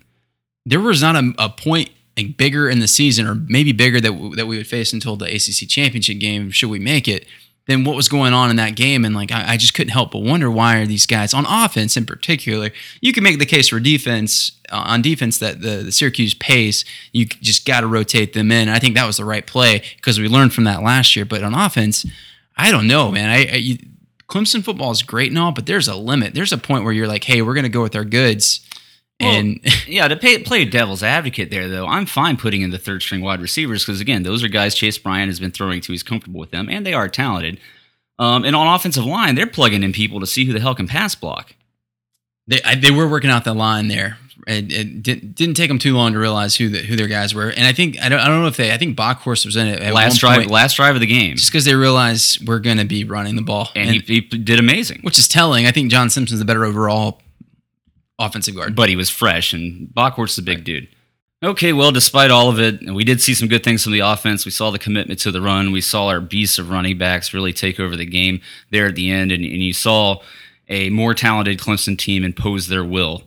there was not a, a point like bigger in the season, or maybe bigger that w- that we would face until the ACC championship game, should we make it, than what was going on in that game. And like I, I just couldn't help but wonder why are these guys on offense in particular. You can make the case for defense uh, on defense that the, the Syracuse pace, you just got to rotate them in. I think that was the right play because we learned from that last year. But on offense, I don't know, man. I, I you, Clemson football is great and all, but there's a limit. There's a point where you're like, hey, we're going to go with our goods. And Yeah, to pay, play devil's advocate there, though, I'm fine putting in the third string wide receivers because, again, those are guys Chase Bryant has been throwing to. He's comfortable with them, and they are talented. Um, and on offensive line, they're plugging in people to see who the hell can pass block. They I, they were working out the line there it, it didn't, didn't take them too long to realize who the, who their guys were. And I think I don't I don't know if they I think Bockhorst was in it last drive, point, last drive of the game, just because they realized we're going to be running the ball, and, he, he did amazing. which is telling. I think John Simpson's the better overall offensive guard. but he was fresh, and Bockhorst's a big dude. Okay, well, despite all of it, we did see some good things from the offense. We saw the commitment to the run. We saw our beasts of running backs really take over the game there at the end, and, and you saw a more talented Clemson team impose their will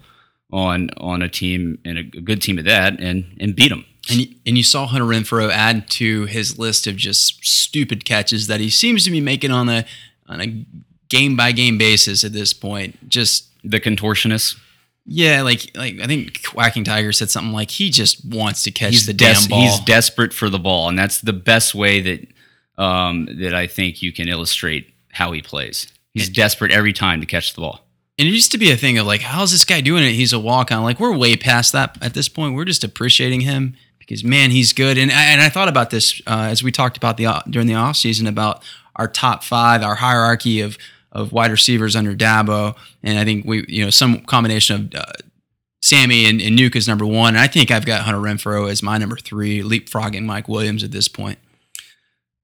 on on a team and a good team at that, and and beat them. And you, and you saw Hunter Renfrow add to his list of just stupid catches that he seems to be making on a on a game by game basis at this point. Just The contortionist. Yeah, like like I think Quacking Tiger said something like he just wants to catch he's the des- damn ball. He's desperate for the ball, and that's the best way that um, that I think you can illustrate how he plays. He's desperate every time to catch the ball. And it used to be a thing of like, how's this guy doing it? He's a walk on. Like we're way past that at this point. We're just appreciating him because man, he's good. And I, and I thought about this uh, as we talked about the during the off season about our top five, our hierarchy of of wide receivers under Dabo. And I think we, you know, some combination of uh, Sammy and, and Nuke is number one. And I think I've got Hunter Renfrow as my number three, leapfrogging Mike Williams at this point.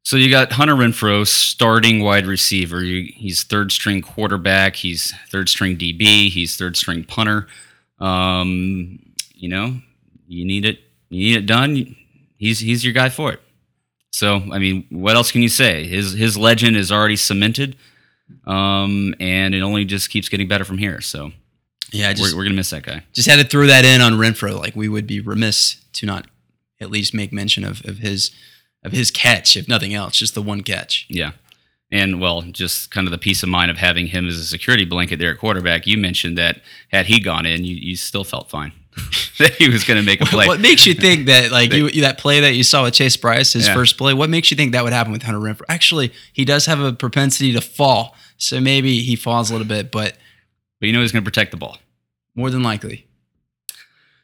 So you got Hunter Renfrow, starting wide receiver. You, he's third string quarterback. He's third string DB. He's third string punter. Um, you know, you need it. You need it done. He's he's your guy for it. So I mean, what else can you say? His his legend is already cemented, um, and it only just keeps getting better from here. So Yeah, I just we're, we're gonna miss that guy. just had to throw that in on Renfrow. Like we would be remiss to not at least make mention of, of his of his catch, if nothing else, just the one catch. Yeah. And well, just kind of the peace of mind of having him as a security blanket there at quarterback. You mentioned that had he gone in, you, you still felt fine that he was going to make a play. What makes you think that like you that play that you saw with Chase Brice, his Yeah. first play, what makes you think that would happen with Hunter Renfrow? Actually, he does have a propensity to fall, so maybe he falls a little bit, but But you know he's going to protect the ball. more than likely.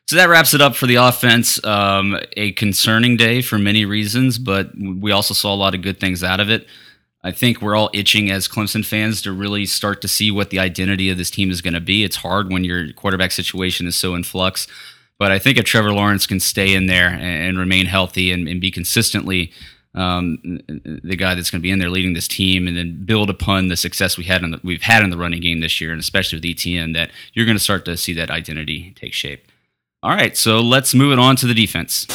So that wraps it up for the offense. Um, a concerning day for many reasons, but we also saw a lot of good things out of it. I think we're all itching as Clemson fans to really start to see what the identity of this team is going to be. It's hard when your quarterback situation is so in flux. But I think if Trevor Lawrence can stay in there and, remain healthy and, and be consistently um, the guy that's going to be in there leading this team, and then build upon the success we had in the, we've had in the running game this year, and especially with Etienne, that you're going to start to see that identity take shape. All right, so let's move it on to the defense.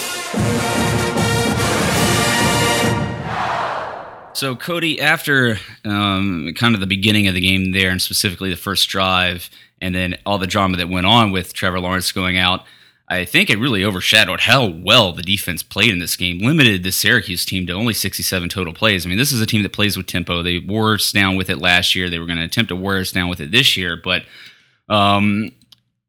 So, Cody, after um, kind of the beginning of the game there, and specifically the first drive, and then all the drama that went on with Trevor Lawrence going out, I think it really overshadowed how well the defense played in this game, limited the Syracuse team to only 67 total plays. I mean, this is a team that plays with tempo. They wore us down with it last year. They were going to attempt to wear us down with it this year, but, um,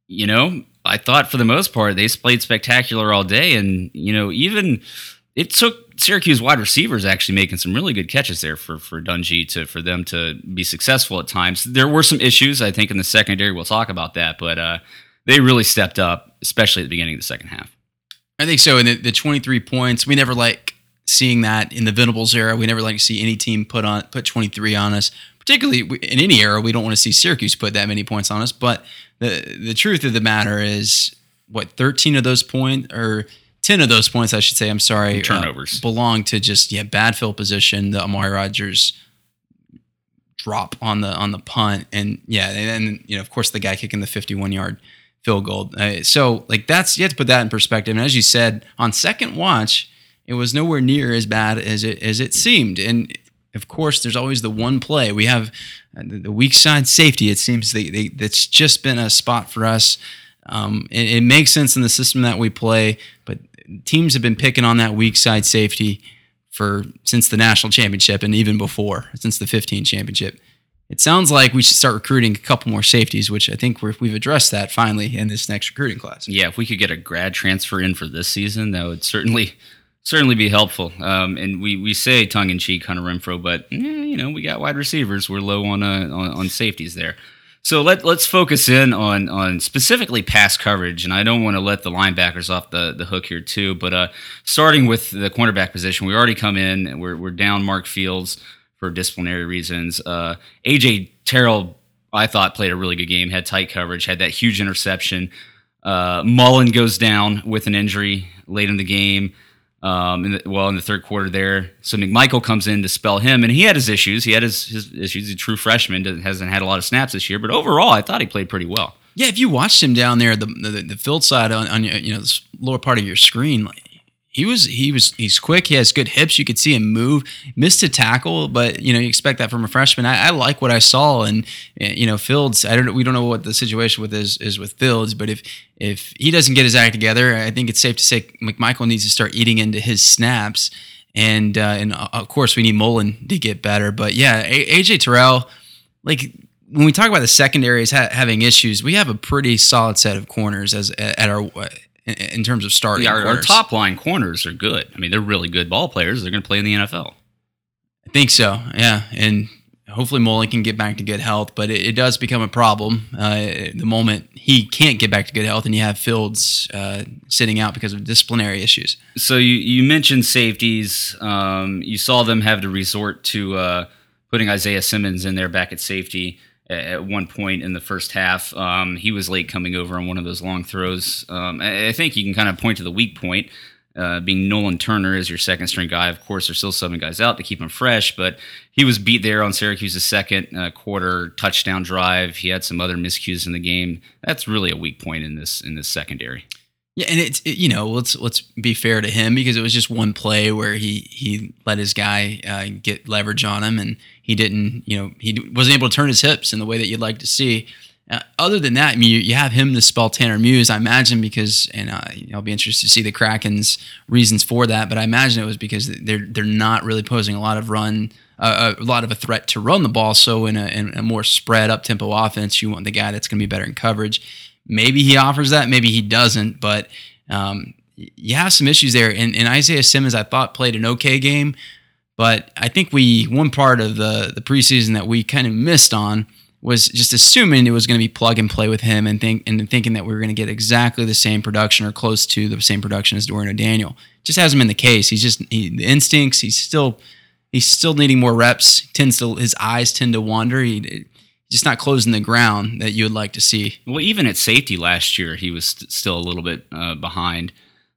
you know, I thought for the most part they played spectacular all day, and you know, even it took Syracuse wide receivers actually making some really good catches there for for Dungey to for them to be successful at times. There were some issues, I think, in the secondary. We'll talk about that, but uh, they really stepped up, especially at the beginning of the second half. I think so. And the, the 23 points, we never like seeing that in the Venables era. We never like to see any team put on put 23 on us. Particularly in any era, we don't want to see Syracuse put that many points on us. But the the truth of the matter is, what 13 of those points or 10 of those points, I should say, I'm sorry, uh, Turnovers. belong to just yeah bad field position. The Amari Rogers drop on the on the punt, and yeah, and then you know of course the guy kicking the 51 yard field goal. Uh, so like that's you have to put that in perspective. And as you said, on second watch, it was nowhere near as bad as it as it seemed. And of course, there's always the one play we have uh, the, the weak side safety. It seems they, they, that's just been a spot for us. Um, it, it makes sense in the system that we play, but teams have been picking on that weak side safety for since the national championship and even before, since the 15 championship. It sounds like we should start recruiting a couple more safeties, which I think we're, we've addressed that finally in this next recruiting class. Yeah, if we could get a grad transfer in for this season, that would certainly certainly be helpful. Um, and we, we say tongue in cheek Hunter Renfrow, but eh, you know we got wide receivers. We're low on, uh, on on safeties there. So let let's focus in on on specifically pass coverage, and I don't want to let the linebackers off the, the hook here too. But uh, starting with the cornerback position, we already come in. and We're we're down Mark Fields for disciplinary reasons. Uh, AJ Terrell, I thought played a really good game. Had tight coverage. Had that huge interception. Uh, Mullen goes down with an injury late in the game. Um, in the, well, in the third quarter there, so McMichael comes in to spell him, and he had his issues. He had his, his issues. He's a true freshman, hasn't had a lot of snaps this year, but overall, I thought he played pretty well. Yeah, if you watched him down there, the the, the field side on, on you know this lower part of your screen, he was he was he's quick. He has good hips. You could see him move. Missed a tackle, but you know you expect that from a freshman. I, I like what I saw, and eh, you know Fields. I don't. We don't know what the situation with is is with Fields, but if if he doesn't get his act together, I think it's safe to say McMichael needs to start eating into his snaps. And uh, and uh, of course we need Mullen to get better. But yeah, A- AJ Terrell, like when we talk about the secondaries ha- having issues, we have a pretty solid set of corners as at our in, in terms of starting. Yeah, our, our top line corners are good. I mean, they're really good ball players. They're going to play in the NFL. I think so. Yeah, and hopefully Mullen can get back to good health, but it, it does become a problem uh, the moment he can't get back to good health, and you have Fields uh, sitting out because of disciplinary issues. So you, you mentioned safeties. Um, you saw them have to resort to uh, putting Isaiah Simmons in there back at safety at, one point in the first half. Um, he was late coming over on one of those long throws. Um, I, I think you can kind of point to the weak point. Uh, being Nolan Turner as your second string guy. Of course, there's still seven guys out to keep him fresh, but he was beat there on Syracuse's second uh, quarter touchdown drive. He had some other miscues in the game. That's really a weak point in this in this secondary. Yeah, and it's it, you know let's let's be fair to him because it was just one play where he he let his guy uh, get leverage on him and he didn't you know he wasn't able to turn his hips in the way that you'd like to see. Uh, other than that, I mean, you, you have him to spell Tanner Muse, I imagine, because and uh, I'll be interested to see the Kraken's reasons for that. But I imagine it was because they're they're not really posing a lot of run, uh, a lot of a threat to run the ball. So in a, in a more spread up tempo offense, you want the guy that's going to be better in coverage. Maybe he offers that, maybe he doesn't, but um, you have some issues there. And, and Isaiah Simmons, I thought played an okay game, but I think we one part of the the preseason that we kind of missed on was just assuming it was going to be plug and play with him and think and thinking that we were going to get exactly the same production or close to the same production as Dorian O'Daniel. Just hasn't been the case. He's just he, the instincts. He's still he's still needing more reps. Tends to his eyes tend to wander. He, just not closing the ground that you would like to see. Well, even at safety last year, he was st- still a little bit uh, behind.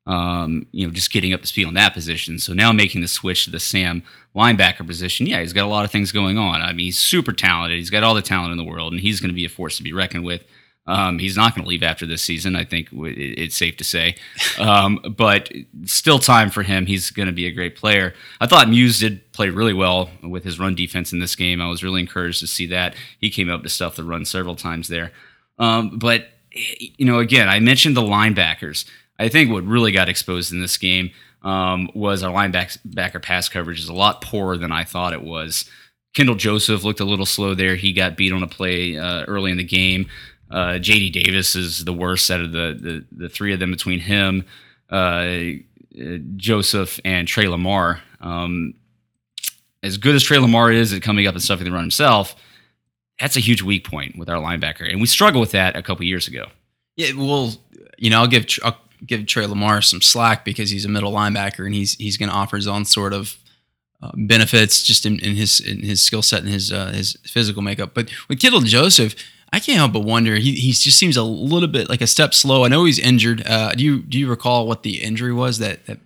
Um, you know, just getting up to speed on that position. So now making the switch to the Sam linebacker position, yeah, he's got a lot of things going on. I mean, he's super talented. He's got all the talent in the world, and he's going to be a force to be reckoned with. Um, he's not going to leave after this season. I think it's safe to say, um, but still time for him. He's going to be a great player. I thought Muse did play really well with his run defense in this game. I was really encouraged to see that he came up to stuff the run several times there. Um, but you know, again, I mentioned the linebackers. I think what really got exposed in this game um, was our linebacker pass coverage is a lot poorer than I thought it was. Kendall Joseph looked a little slow there. He got beat on a play uh, early in the game. Uh, J.D. Davis is the worst out of the, the, the three of them between him, uh, uh, Joseph, and Trey Lamar. Um, as good as Trey Lamar is at coming up and stuffing the run himself, that's a huge weak point with our linebacker, and we struggled with that a couple years ago. Yeah, well, you know, I'll give I'll give Trey Lamar some slack because he's a middle linebacker and he's he's going to offer his own sort of uh, benefits just in, in his in his skill set and his uh, his physical makeup. But with Kendall Joseph, I can't help but wonder. He he just seems a little bit like a step slow. I know he's injured. Uh, do you do you recall what the injury was that that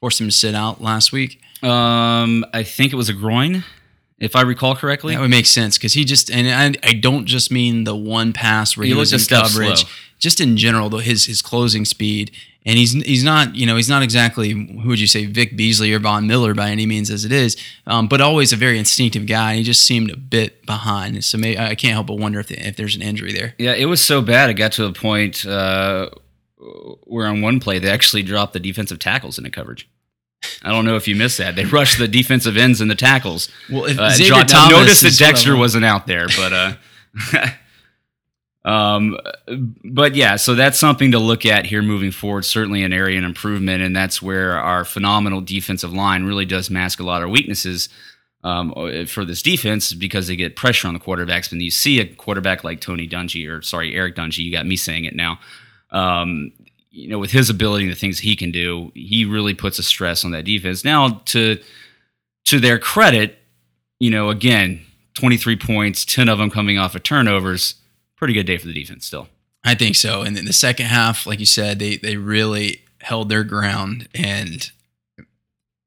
forced him to sit out last week? Um, I think it was a groin, if I recall correctly. That would make sense because he just and I, I don't just mean the one pass where He he, was in coverage, slow. just in general though his his closing speed and he's he's not you know he's not exactly who would you say Vic Beasley or Von Miller by any means as it is, um, but always a very instinctive guy. He just seemed a bit behind, so may, I can't help but wonder if the, if there's an injury there. Yeah, it was so bad. It got to a point uh, where on one play they actually dropped the defensive tackles in into coverage. I don't know if you missed that. They rushed the defensive ends and the tackles. Well, if Uh, Xavier John- Thomas notice that is sort of Dexter wasn't out there, but uh, um, but yeah, so that's something to look at here moving forward. Certainly an area of improvement, and that's where our phenomenal defensive line really does mask a lot of weaknesses um, for this defense because they get pressure on the quarterbacks. When you see a quarterback like Tony Dungy, or sorry, Eric Dungey, you got me saying it now. Um, you know, with his ability and the things he can do, he really puts a stress on that defense. Now, to to their credit, you know, again, 23 points, 10 of them coming off of turnovers. Pretty good day for the defense still. I think so. And in the second half, like you said, they they really held their ground, and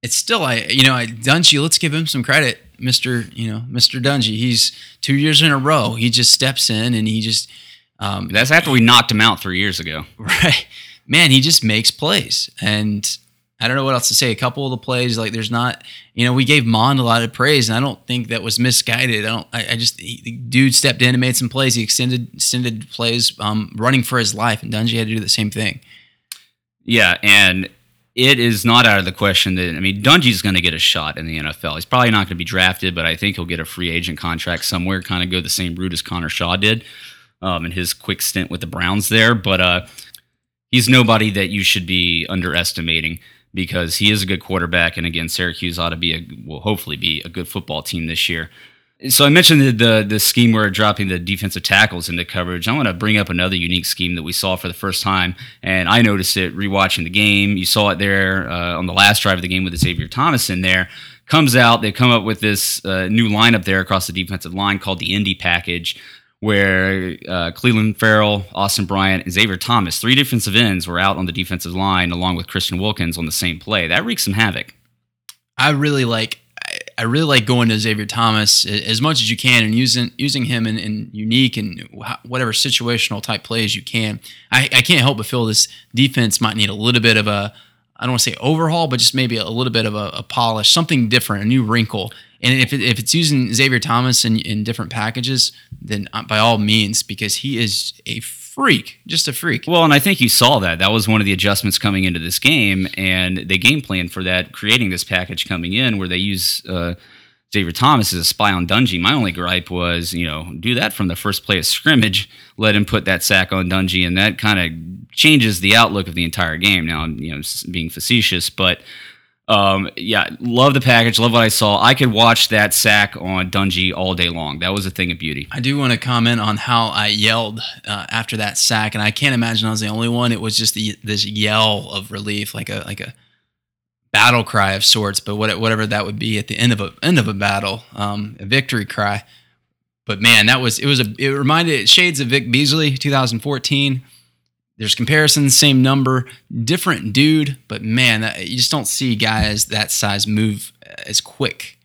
it's still I you know I Dungey. Let's give him some credit, Mister. You know, Mister Dungey. He's two years in a row. He just steps in and he just um, That's after we knocked him out three years ago. right man. He just makes plays, and I don't know what else to say. A couple of the plays, like there's not, you know, we gave Mond a lot of praise, and I don't think that was misguided. I don't. I, I just he, the dude stepped in and made some plays. He extended extended plays, um, running for his life, and Dungey had to do the same thing. Yeah, and it is not out of the question that I mean Dungey's going to get a shot in the NFL. He's probably not going to be drafted, but I think he'll get a free agent contract somewhere. Kind of go the same route as Connor Shaw did um, in his quick stint with the Browns there. But uh, he's nobody that you should be underestimating because he is a good quarterback, and again, Syracuse ought to be a will hopefully be a good football team this year. So I mentioned the, the the scheme where dropping the defensive tackles into coverage. I want to bring up another unique scheme that we saw for the first time, and I noticed it rewatching the game. You saw it there uh, on the last drive of the game with Xavier Thomas in there. Comes out, they come up with this uh, new lineup there across the defensive line called the Indy package, where uh, Clelin Ferrell, Austin Bryant, and Xavier Thomas, three defensive ends, were out on the defensive line along with Christian Wilkins on the same play. That wreaked some havoc. I really like I- really like going to Xavier Thomas as much as you can and using using him in, in unique and whatever situational type plays you can. I, I can't help but feel this defense might need a little bit of a I don't want to say overhaul, but just maybe a little bit of a, a polish, something different, a new wrinkle. And if, it, if it's using Xavier Thomas in, in different packages, then uh, by all means, because he is a freak, just a freak. Well, and I think you saw that. That was one of the adjustments coming into this game, and they game plan for that, creating this package coming in where they use uh, Xavier Thomas as a spy on Dungey. My only gripe was, you know, do that from the first play of scrimmage, let him put that sack on Dungey, and that kind of changes the outlook of the entire game. Now, you know, being facetious, but um, yeah, love the package, love what I saw. I could watch that sack on Dungey all day long. That was a thing of beauty. I do want to comment on how I yelled uh, after that sack, and I can't imagine I was the only one. It was just the, this yell of relief, like a like a battle cry of sorts, but what, whatever that would be at the end of a end of a battle, um, a victory cry. But man, that was it was a it reminded shades of Vic Beasley, 2014. There's comparisons, same number, different dude, but man, that, you just don't see guys that size move uh, as quick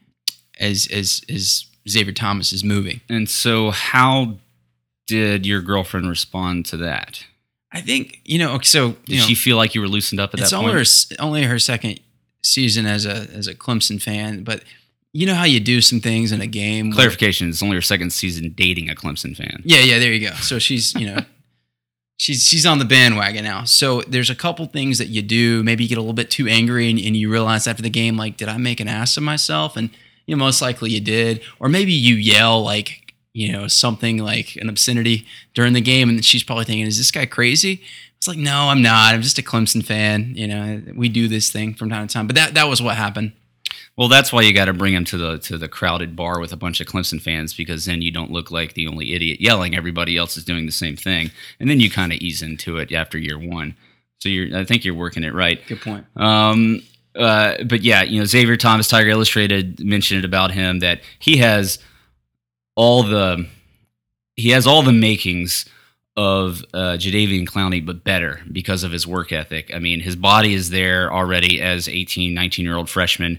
as as as Xavier Thomas is moving. And so, how did your girlfriend respond to that? I think you know. So Did you know, she feel like you were loosened up at it's that only point? her, only her second season as a as a Clemson fan, but you know how you do some things in a game. where- Clarification: It's only her second season dating a Clemson fan. Yeah, yeah, there you go. So she's, you know, she's she's on the bandwagon now. So there's a couple things that you do. Maybe you get a little bit too angry and, and you realize after the game, like, did I make an ass of myself? And you know, most likely you did. Or maybe you yell like, you know, something like an obscenity during the game, and she's probably thinking, is this guy crazy? It's like, no, I'm not. I'm just a Clemson fan. You know, we do this thing from time to time. But that that was what happened. Well, that's why you got to bring him to the to the crowded bar with a bunch of Clemson fans because then you don't look like the only idiot yelling. Everybody else is doing the same thing, and then you kind of ease into it after year one. So you're, I think you're working it right. Good point. Um, uh, but yeah, you know, Xavier Thomas, Tiger Illustrated mentioned it about him that he has all the he has all the makings of uh, Jadeveon Clowney, but better because of his work ethic. I mean, his body is there already as 18, 19 year old freshman.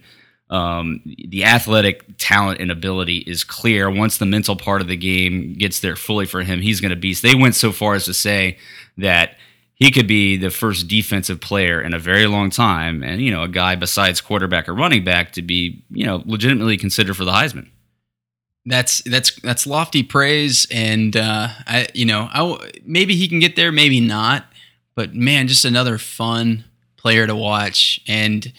Um, the athletic talent and ability is clear. Once the mental part of the game gets there fully for him, he's going to beast. They went so far as to say that he could be the first defensive player in a very long time, and you know, a guy besides quarterback or running back to be, you know, legitimately considered for the Heisman. That's that's that's lofty praise, and uh, I you know I maybe he can get there, maybe not, but man, just another fun player to watch, and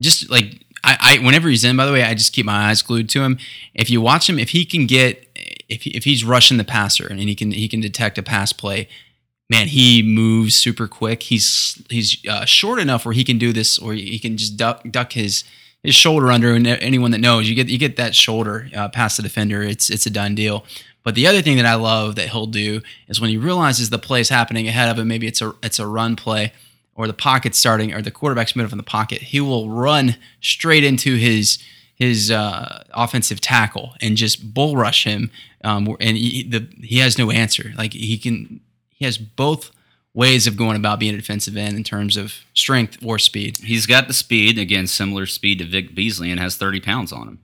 just like I, I whenever he's in, by the way, I just keep my eyes glued to him. If you watch him, if he can get if he, if he's rushing the passer and he can he can detect a pass play, man, he moves super quick. He's he's uh, short enough where he can do this, or he can just duck duck his his shoulder under. And anyone that knows, you get you get that shoulder uh, past the defender, it's it's a done deal. But the other thing that I love that he'll do is when he realizes the play is happening ahead of him, maybe it's a it's a run play or the pocket starting or the quarterback's moving from the pocket, he will run straight into his his uh, offensive tackle and just bull rush him, um, and he, the, he has no answer. Like he can he has both ways of going about being a defensive end in terms of strength or speed. He's got the speed, again, similar speed to Vic Beasley, and has 30 pounds on him.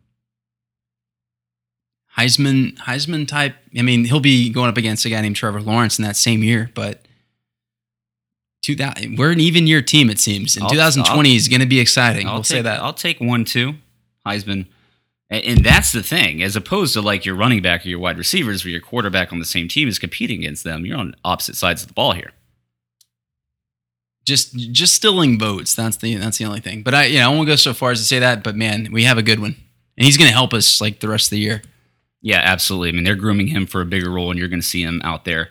Heisman Heisman type. I mean, he'll be going up against a guy named Trevor Lawrence in that same year, but 2000, we're an even year team it seems. And I'll- 2020 is going to be exciting. I'll we'll take, say that. I'll take one, two. Heisman. And, that's the thing, as opposed to like your running back or your wide receivers, where your quarterback on the same team is competing against them. You're on opposite sides of the ball here. just just stilling votes. That's the that's the only thing. But I you know I won't go so far as to say that. But man, we have a good one, and he's going to help us like the rest of the year. Yeah, absolutely. I mean, they're grooming him for a bigger role, and you're going to see him out there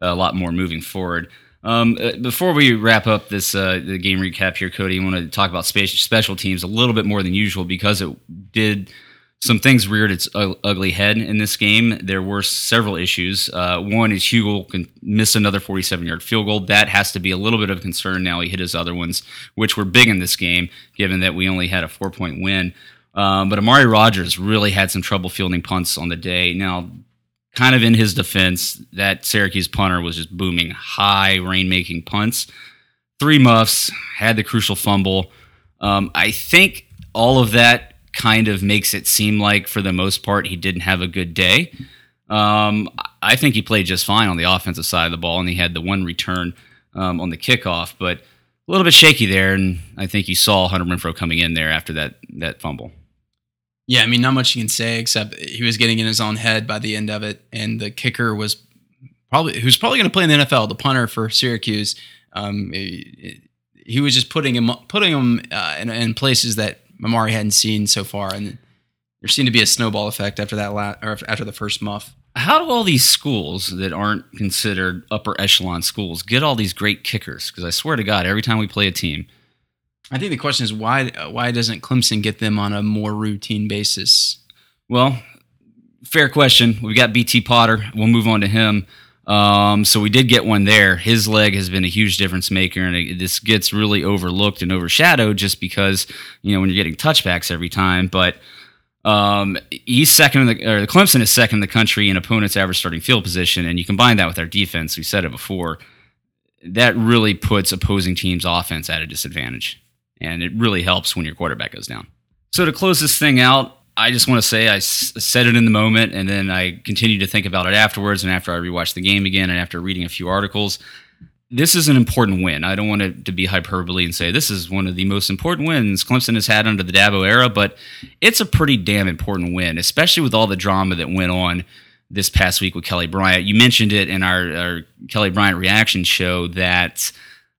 a lot more moving forward. Um, uh, before we wrap up this uh, the game recap here, Cody, I want to talk about special teams a little bit more than usual because it did some things reared its ugly head in this game. There were several issues. Uh, one is Huegel can miss another 47 yard field goal. That has to be a little bit of concern now. He hit his other ones, which were big in this game, given that we only had a four point win. Um, but Amari Rogers really had some trouble fielding punts on the day. Now, kind of in his defense, that Syracuse punter was just booming high rainmaking punts. Three muffs, had the crucial fumble. Um, I think all of that kind of makes it seem like, for the most part, he didn't have a good day. Um, I think he played just fine on the offensive side of the ball, and he had the one return um, on the kickoff, but a little bit shaky there. And I think you saw Hunter Renfrow coming in there after that that fumble. Yeah, I mean, not much you can say except he was getting in his own head by the end of it, and the kicker was probably who's probably going to play in the NFL, the punter for Syracuse. Um, he, he was just putting him putting him uh, in, in places that Mamari hadn't seen so far, and there seemed to be a snowball effect after that la- or after the first muff. How do all these schools that aren't considered upper echelon schools get all these great kickers? Because I swear to God, every time we play a team, I think the question is why why doesn't Clemson get them on a more routine basis? well, fair question. We've got BT Potter. We'll move on to him. Um, so we did get one there. His leg has been a huge difference maker, and it, this gets really overlooked and overshadowed just because you know when you're getting touchbacks every time. But um, he's second in the or Clemson is second in the country in opponents' average starting field position, and you combine that with our defense. We said it before. That really puts opposing teams' offense at a disadvantage, and it really helps when your quarterback goes down. So to close this thing out, I just want to say I s- said it in the moment, and then I continued to think about it afterwards, and after I rewatched the game again, and after reading a few articles. This is an important win. I don't want it to be hyperbole and say this is one of the most important wins Clemson has had under the Dabo era, but it's a pretty damn important win, especially with all the drama that went on this past week with Kelly Bryant. You mentioned it in our, our Kelly Bryant reaction show that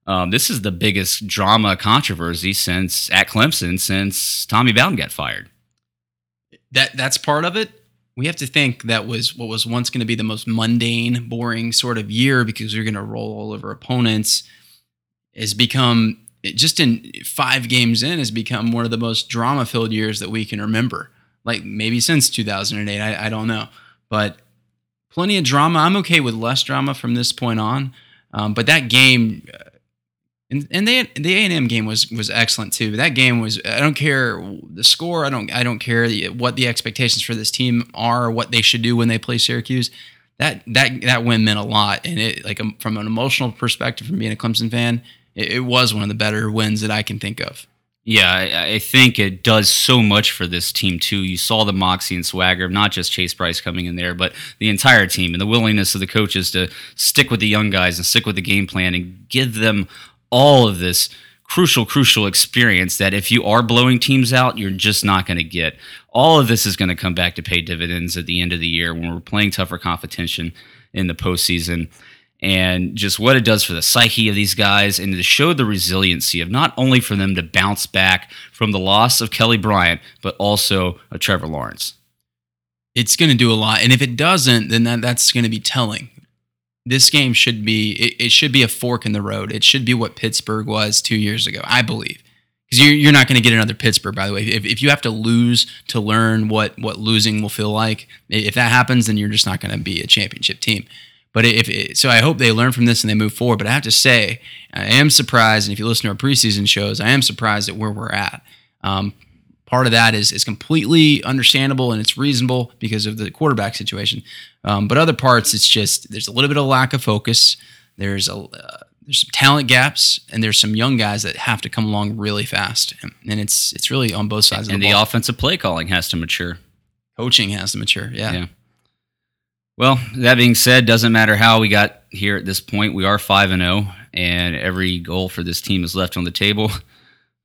um, this is the biggest drama controversy since at Clemson since Tommy Bowden got fired. that that's part of it. We have to think that was what was once going to be the most mundane, boring sort of year because you're going to roll all over opponents. Has become just in five games in has become one of the most drama filled years that we can remember. Like maybe since 2008, I, I don't know, but plenty of drama. I'm okay with less drama from this point on. Um, but that game, uh, and, and they, the A and M game was was excellent too. That game was I don't care the score. I don't I don't care the, what the expectations for this team are, what they should do when they play Syracuse. That that that win meant a lot, and it like um, from an emotional perspective, from being a Clemson fan, it, it was one of the better wins that I can think of. Yeah, I, I think it does so much for this team too. You saw the moxie and swagger of not just Chase Brice coming in there, but the entire team and the willingness of the coaches to stick with the young guys and stick with the game plan and give them all of this crucial, crucial experience that if you are blowing teams out, you're just not going to get. All of this is going to come back to pay dividends at the end of the year when we're playing tougher competition in the postseason. And just what it does for the psyche of these guys and to show the resiliency of not only for them to bounce back from the loss of Kelly Bryant, but also of Trevor Lawrence. It's going to do a lot, and if it doesn't, then that, that's going to be telling. This game should be it, it should be a fork in the road. It should be what Pittsburgh was two years ago, I believe. Because you're, you're not going to get another Pittsburgh, by the way. If, if you have to lose to learn what what losing will feel like, if that happens, then you're just not going to be a championship team. But if it, so, I hope they learn from this and they move forward. But I have to say, I am surprised, and if you listen to our preseason shows, I am surprised at where we're at. Um, part of that is is completely understandable and it's reasonable because of the quarterback situation. Um, but other parts, it's just there's a little bit of lack of focus. There's a uh, there's some talent gaps, and there's some young guys that have to come along really fast, and, and it's it's really on both sides and of the, the ball. offensive play calling has to mature. Coaching has to mature. Yeah. Yeah. Well, that being said, doesn't matter how we got here at this point. We are five and zero, and every goal for this team is left on the table.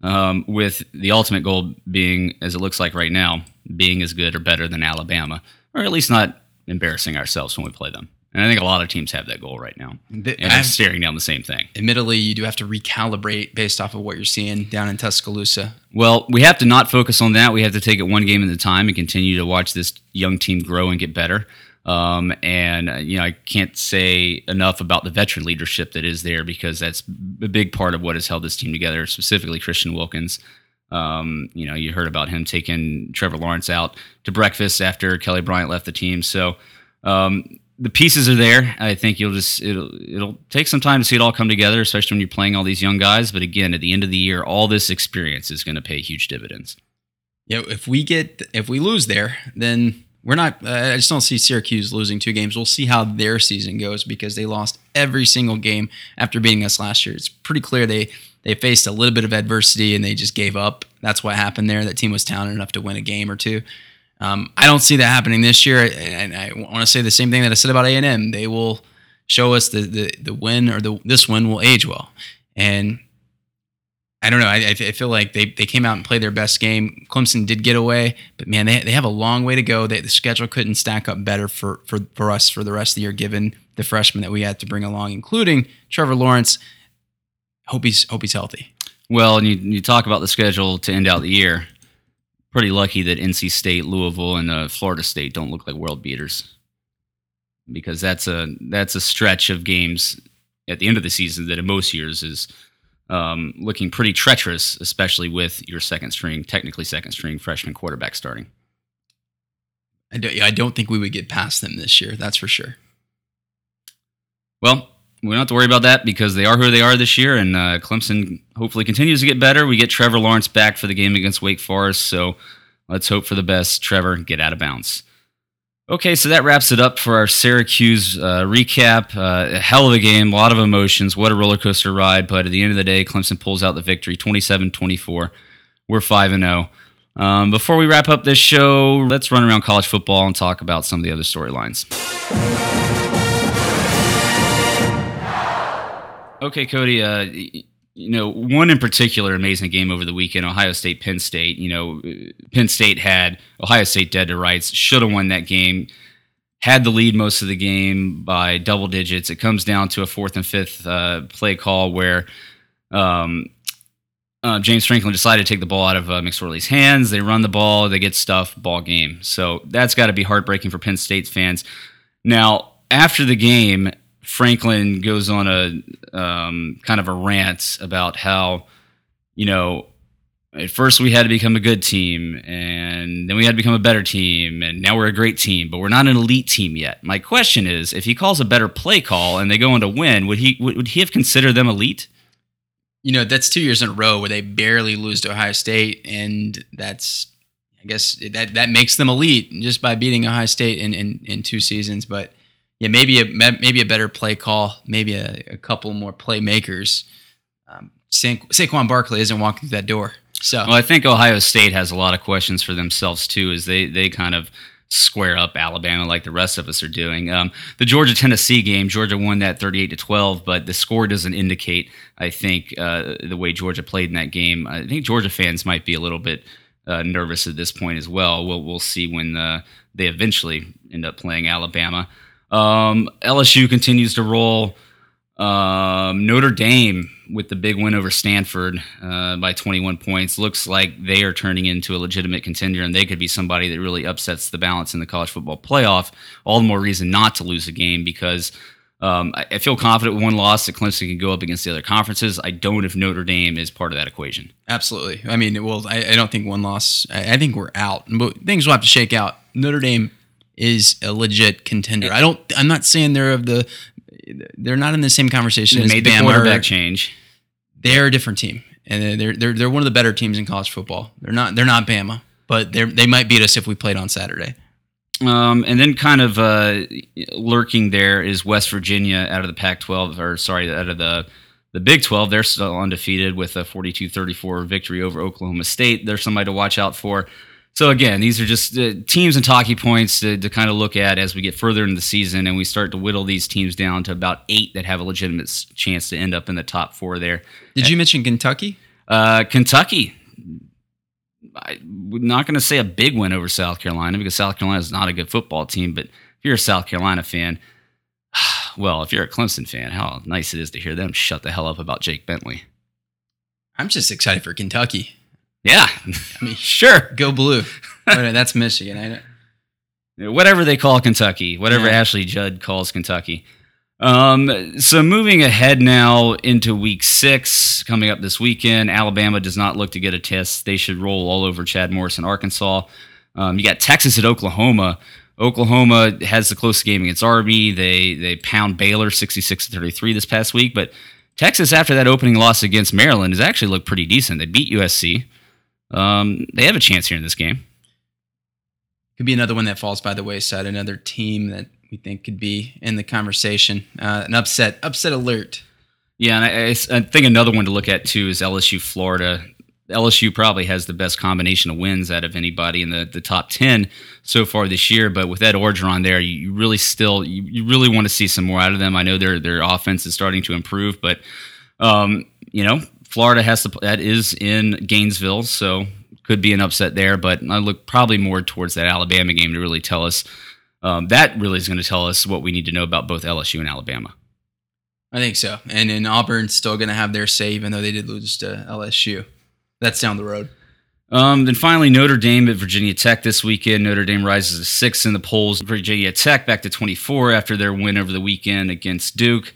Um, with the ultimate goal being, as it looks like right now, being as good or better than Alabama, or at least not embarrassing ourselves when we play them. And I think a lot of teams have that goal right now, The- and I've- staring down the same thing. admittedly, you do have to recalibrate based off of what you're seeing down in Tuscaloosa. Well, we have to not focus on that. We have to take it one game at a time and continue to watch this young team grow and get better. Um, and uh, you know, I can't say enough about the veteran leadership that is there because that's a big part of what has held this team together. Specifically, Christian Wilkins. Um, you know, you heard about him taking Trevor Lawrence out to breakfast after Kelly Bryant left the team. So um, the pieces are there. I think you'll just it'll it'll take some time to see it all come together, especially when you're playing all these young guys. But again, at the end of the year, all this experience is going to pay huge dividends. Yeah, if we get if we lose there, then we're not. Uh, I just don't see Syracuse losing two games. We'll see how their season goes because they lost every single game after beating us last year. It's pretty clear they they faced a little bit of adversity and they just gave up. That's what happened there. That team was talented enough to win a game or two. Um, I don't see that happening this year, and I want to say the same thing that I said about A and M. They will show us the the the win or the this win will age well, and I don't know. I, I feel like they, they came out and played their best game. Clemson did get away, but man, they, they have a long way to go. They, the schedule couldn't stack up better for, for, for us for the rest of the year, given the freshmen that we had to bring along, including Trevor Lawrence. Hope he's hope he's healthy. Well, and you, you talk about the schedule to end out the year. Pretty lucky that NC State, Louisville, and uh, Florida State don't look like world beaters, because that's a that's a stretch of games at the end of the season that in most years is um, looking pretty treacherous, especially with your second string, technically second string freshman quarterback starting. I don't, I don't think we would get past them this year. That's for sure. Well, we don't have to worry about that because they are who they are this year, and uh, Clemson hopefully continues to get better. We get Trevor Lawrence back for the game against Wake Forest, so let's hope for the best. Trevor, get out of bounds. Okay, so that wraps it up for our Syracuse uh, recap. Uh, a hell of a game, a lot of emotions. What a roller coaster ride, but at the end of the day, Clemson pulls out the victory 27 24. We're 5 and 0. Um, before we wrap up this show, let's run around college football and talk about some of the other storylines. Okay, Cody. Uh, you know, one in particular amazing game over the weekend: Ohio State, Penn State. You know, Penn State had Ohio State dead to rights. Should have won that game. Had the lead most of the game by double digits. It comes down to a fourth and fifth uh, play call where um, uh, James Franklin decided to take the ball out of uh, McSorley's hands. They run the ball, they get stuffed, ball game. So that's got to be heartbreaking for Penn State fans. Now, after the game, Franklin goes on a um, kind of a rant about how, you know, at first we had to become a good team, and then we had to become a better team, and now we're a great team, but we're not an elite team yet. My question is, if he calls a better play call and they go on to win, would he would, would he have considered them elite? You know, that's two years in a row where they barely lose to Ohio State, and that's I guess that that makes them elite just by beating Ohio State in in, in two seasons. But yeah, maybe a maybe a better play call, maybe a, a couple more playmakers. Um, Sa- Saquon Barkley isn't walking through that door, so Well, I think Ohio State has a lot of questions for themselves too, as they they kind of square up Alabama like the rest of us are doing. Um, the Georgia Tennessee game, Georgia won that thirty eight to twelve, but the score doesn't indicate. I think uh, the way Georgia played in that game. I think Georgia fans might be a little bit uh, nervous at this point as well. We'll we'll see when uh, they eventually end up playing Alabama. Um, LSU continues to roll. Um, Notre Dame with the big win over Stanford uh, by 21 points looks like they are turning into a legitimate contender, and they could be somebody that really upsets the balance in the college football playoff. All the more reason not to lose a game because um, I, I feel confident with one loss that Clemson can go up against the other conferences. I don't if Notre Dame is part of that equation. absolutely. I mean, well, I, I don't think one loss. I, I think we're out, but things will have to shake out. Notre Dame is a legit contender. I don't. I'm not saying they're of the. They're not in the same conversation They as made the Bama quarterback or- change. they're a different team, and they're they're they're one of the better teams in college football. They're not they're not Bama, but they they might beat us if we played on Saturday. Um, and then kind of uh, lurking there is West Virginia out of the Pac-12, or sorry, out of the the Big 12. They're still undefeated with a 42-34 victory over Oklahoma State. They're somebody to watch out for. So again, these are just uh, teams and talkie points to, to kind of look at as we get further into the season and we start to whittle these teams down to about eight that have a legitimate chance to end up in the top four there. Did you mention Kentucky? Uh, Kentucky. I'm not going to say a big win over South Carolina because South Carolina is not a good football team. But if you're a South Carolina fan, well, if you're a Clemson fan, how nice it is to hear them shut the hell up about Jake Bentley. I'm just excited for Kentucky. Yeah, I mean, sure. go blue. That's Michigan. Whatever they call Kentucky, whatever Yeah. Ashley Judd calls Kentucky. Um, so moving ahead now into week six, coming up this weekend, Alabama does not look to get a test. They should roll all over Chad Morris in Arkansas. Um, you got Texas at Oklahoma. Oklahoma has the closest game against Army. They they pound Baylor 66 33 this past week, but Texas after that opening loss against Maryland has actually looked pretty decent. They beat USC. Um, they have a chance here in this game. Could be another one that falls by the wayside. Another team that we think could be in the conversation. Uh, an upset, upset alert. Yeah, and I, I- think another one to look at too is LSU Florida. LSU probably has the best combination of wins out of anybody in the, the top 10 so far this year. But with Ed Orgeron there, you, you really still, you, you really want to see some more out of them. I know their, their offense is starting to improve, but, um, you know, Florida has to, that is in Gainesville. So could be an upset there. But I look probably more towards that Alabama game to really tell us. Um, that really is going to tell us what we need to know about both LSU and Alabama. I think so. And then Auburn's still going to have their say, even though they did lose to LSU. That's down the road. Um, then finally, Notre Dame at Virginia Tech this weekend. Notre Dame rises to six in the polls. Virginia Tech back to 24 after their win over the weekend against Duke.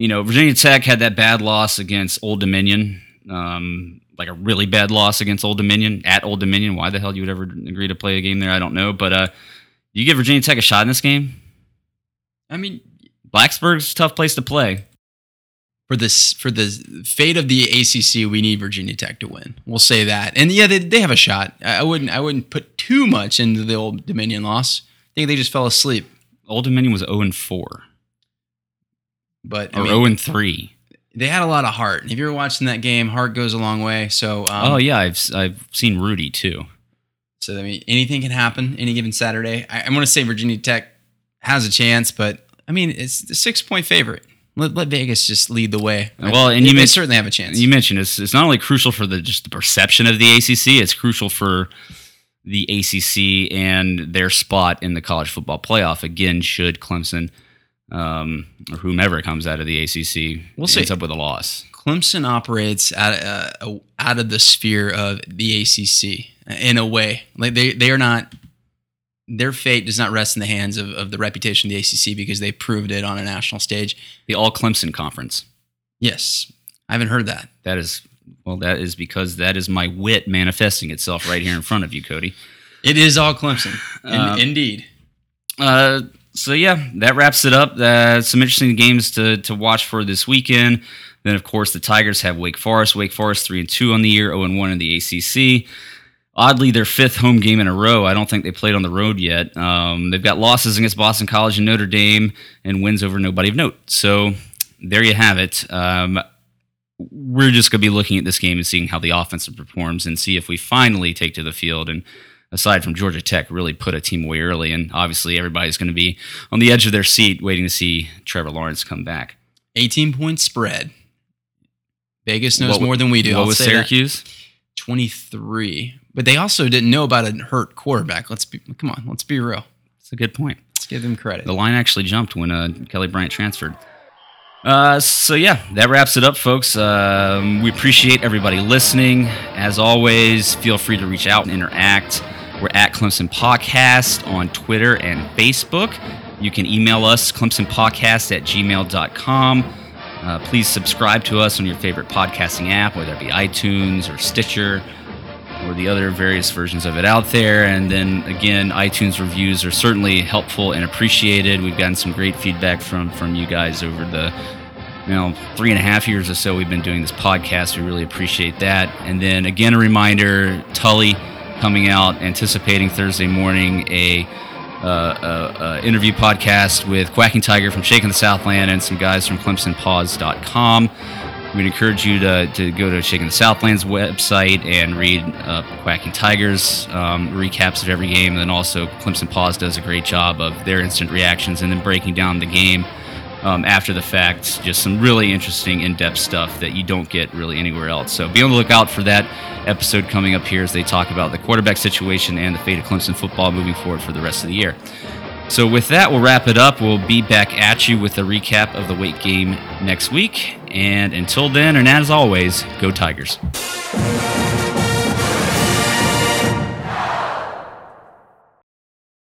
You know, Virginia Tech had that bad loss against Old Dominion, um, like a really bad loss against Old Dominion at Old Dominion. Why the hell you would ever agree to play a game there, I don't know. But uh, you give Virginia Tech a shot in this game. I mean, Blacksburg's a tough place to play. for this for the fate of the ACC, we need Virginia Tech to win. We'll say that. And yeah, they, they have a shot. I wouldn't I wouldn't put too much into the old Dominion loss. I think they just fell asleep. Old Dominion was 0 and 4 But I or mean, 0 and 3. they had a lot of heart. If you were watching that game, heart goes a long way. So um, oh yeah, I've I've seen Rudy too. So I mean, anything can happen any given Saturday. I, I want to say Virginia Tech has a chance, but I mean, it's the six point favorite. Let, let Vegas just lead the way. Well, and you men- certainly have a chance. You mentioned it's, it's not only crucial for the just the perception of the ACC, it's crucial for the ACC and their spot in the college football playoff. Again, should Clemson um, or whomever comes out of the ACC We'll ends see. up with a loss. Clemson operates out, uh, out of the sphere of the ACC in a way. Like they, they are not. Their fate does not rest in the hands of, of the reputation of the ACC because they proved it on a national stage. The All Clemson Conference. Yes, I haven't heard that. That is well, that is because that is my wit manifesting itself right here in front of you, Cody. It is all Clemson, In- Uh, indeed. Uh, so yeah, that wraps it up. Uh, some interesting games to to watch for this weekend. Then of course the Tigers have Wake Forest. Wake Forest three and two on the year, zero and one in the ACC. Oddly, their fifth home game in a row. I don't think they played on the road yet. Um, they've got losses against Boston College and Notre Dame, and wins over nobody of note. So there you have it. Um, we're just going to be looking at this game and seeing how the offense performs, and see if we finally take to the field and aside from Georgia Tech, really put a team away early. And obviously, everybody's going to be on the edge of their seat waiting to see Trevor Lawrence come back. 18 point spread. Vegas knows What- more than we do. What I'll was say that. Syracuse? 23. But they also didn't know about a hurt quarterback. Let's be come on, let's be real. That's a good point. Let's give them credit. The line actually jumped when uh, Kelly Bryant transferred. Uh, so yeah, that wraps it up, folks. Um, we appreciate everybody listening. As always, feel free to reach out and interact. We're at Clemson Podcast on Twitter and Facebook. You can email us, clemsonpodcast at gmail.com. Uh, please subscribe to us on your favorite podcasting app, whether it be iTunes or Stitcher or the other various versions of it out there. And then again, iTunes reviews are certainly helpful and appreciated. We've gotten some great feedback from from you guys over the you know three and a half years or so we've been doing this podcast. We really appreciate that. And then again, a reminder: Tully coming out, anticipating Thursday morning a uh, uh, uh, interview podcast with Quacking Tiger from Shaking the Southland and some guys from ClemsonPaws.com. We'd encourage you to, to go to Shaking the Southland's website and read Quacking Tigers um, recaps of every game. And then also, Clemson Paws does a great job of their instant reactions and then breaking down the game um, after the fact. Just some really interesting, in depth stuff that you don't get really anywhere else. So be on the lookout for that episode coming up here as they talk about the quarterback situation and the fate of Clemson football moving forward for the rest of the year. So, with that, we'll wrap it up. We'll be back at you with a recap of the Wake game next week. And until then, and as always, go Tigers.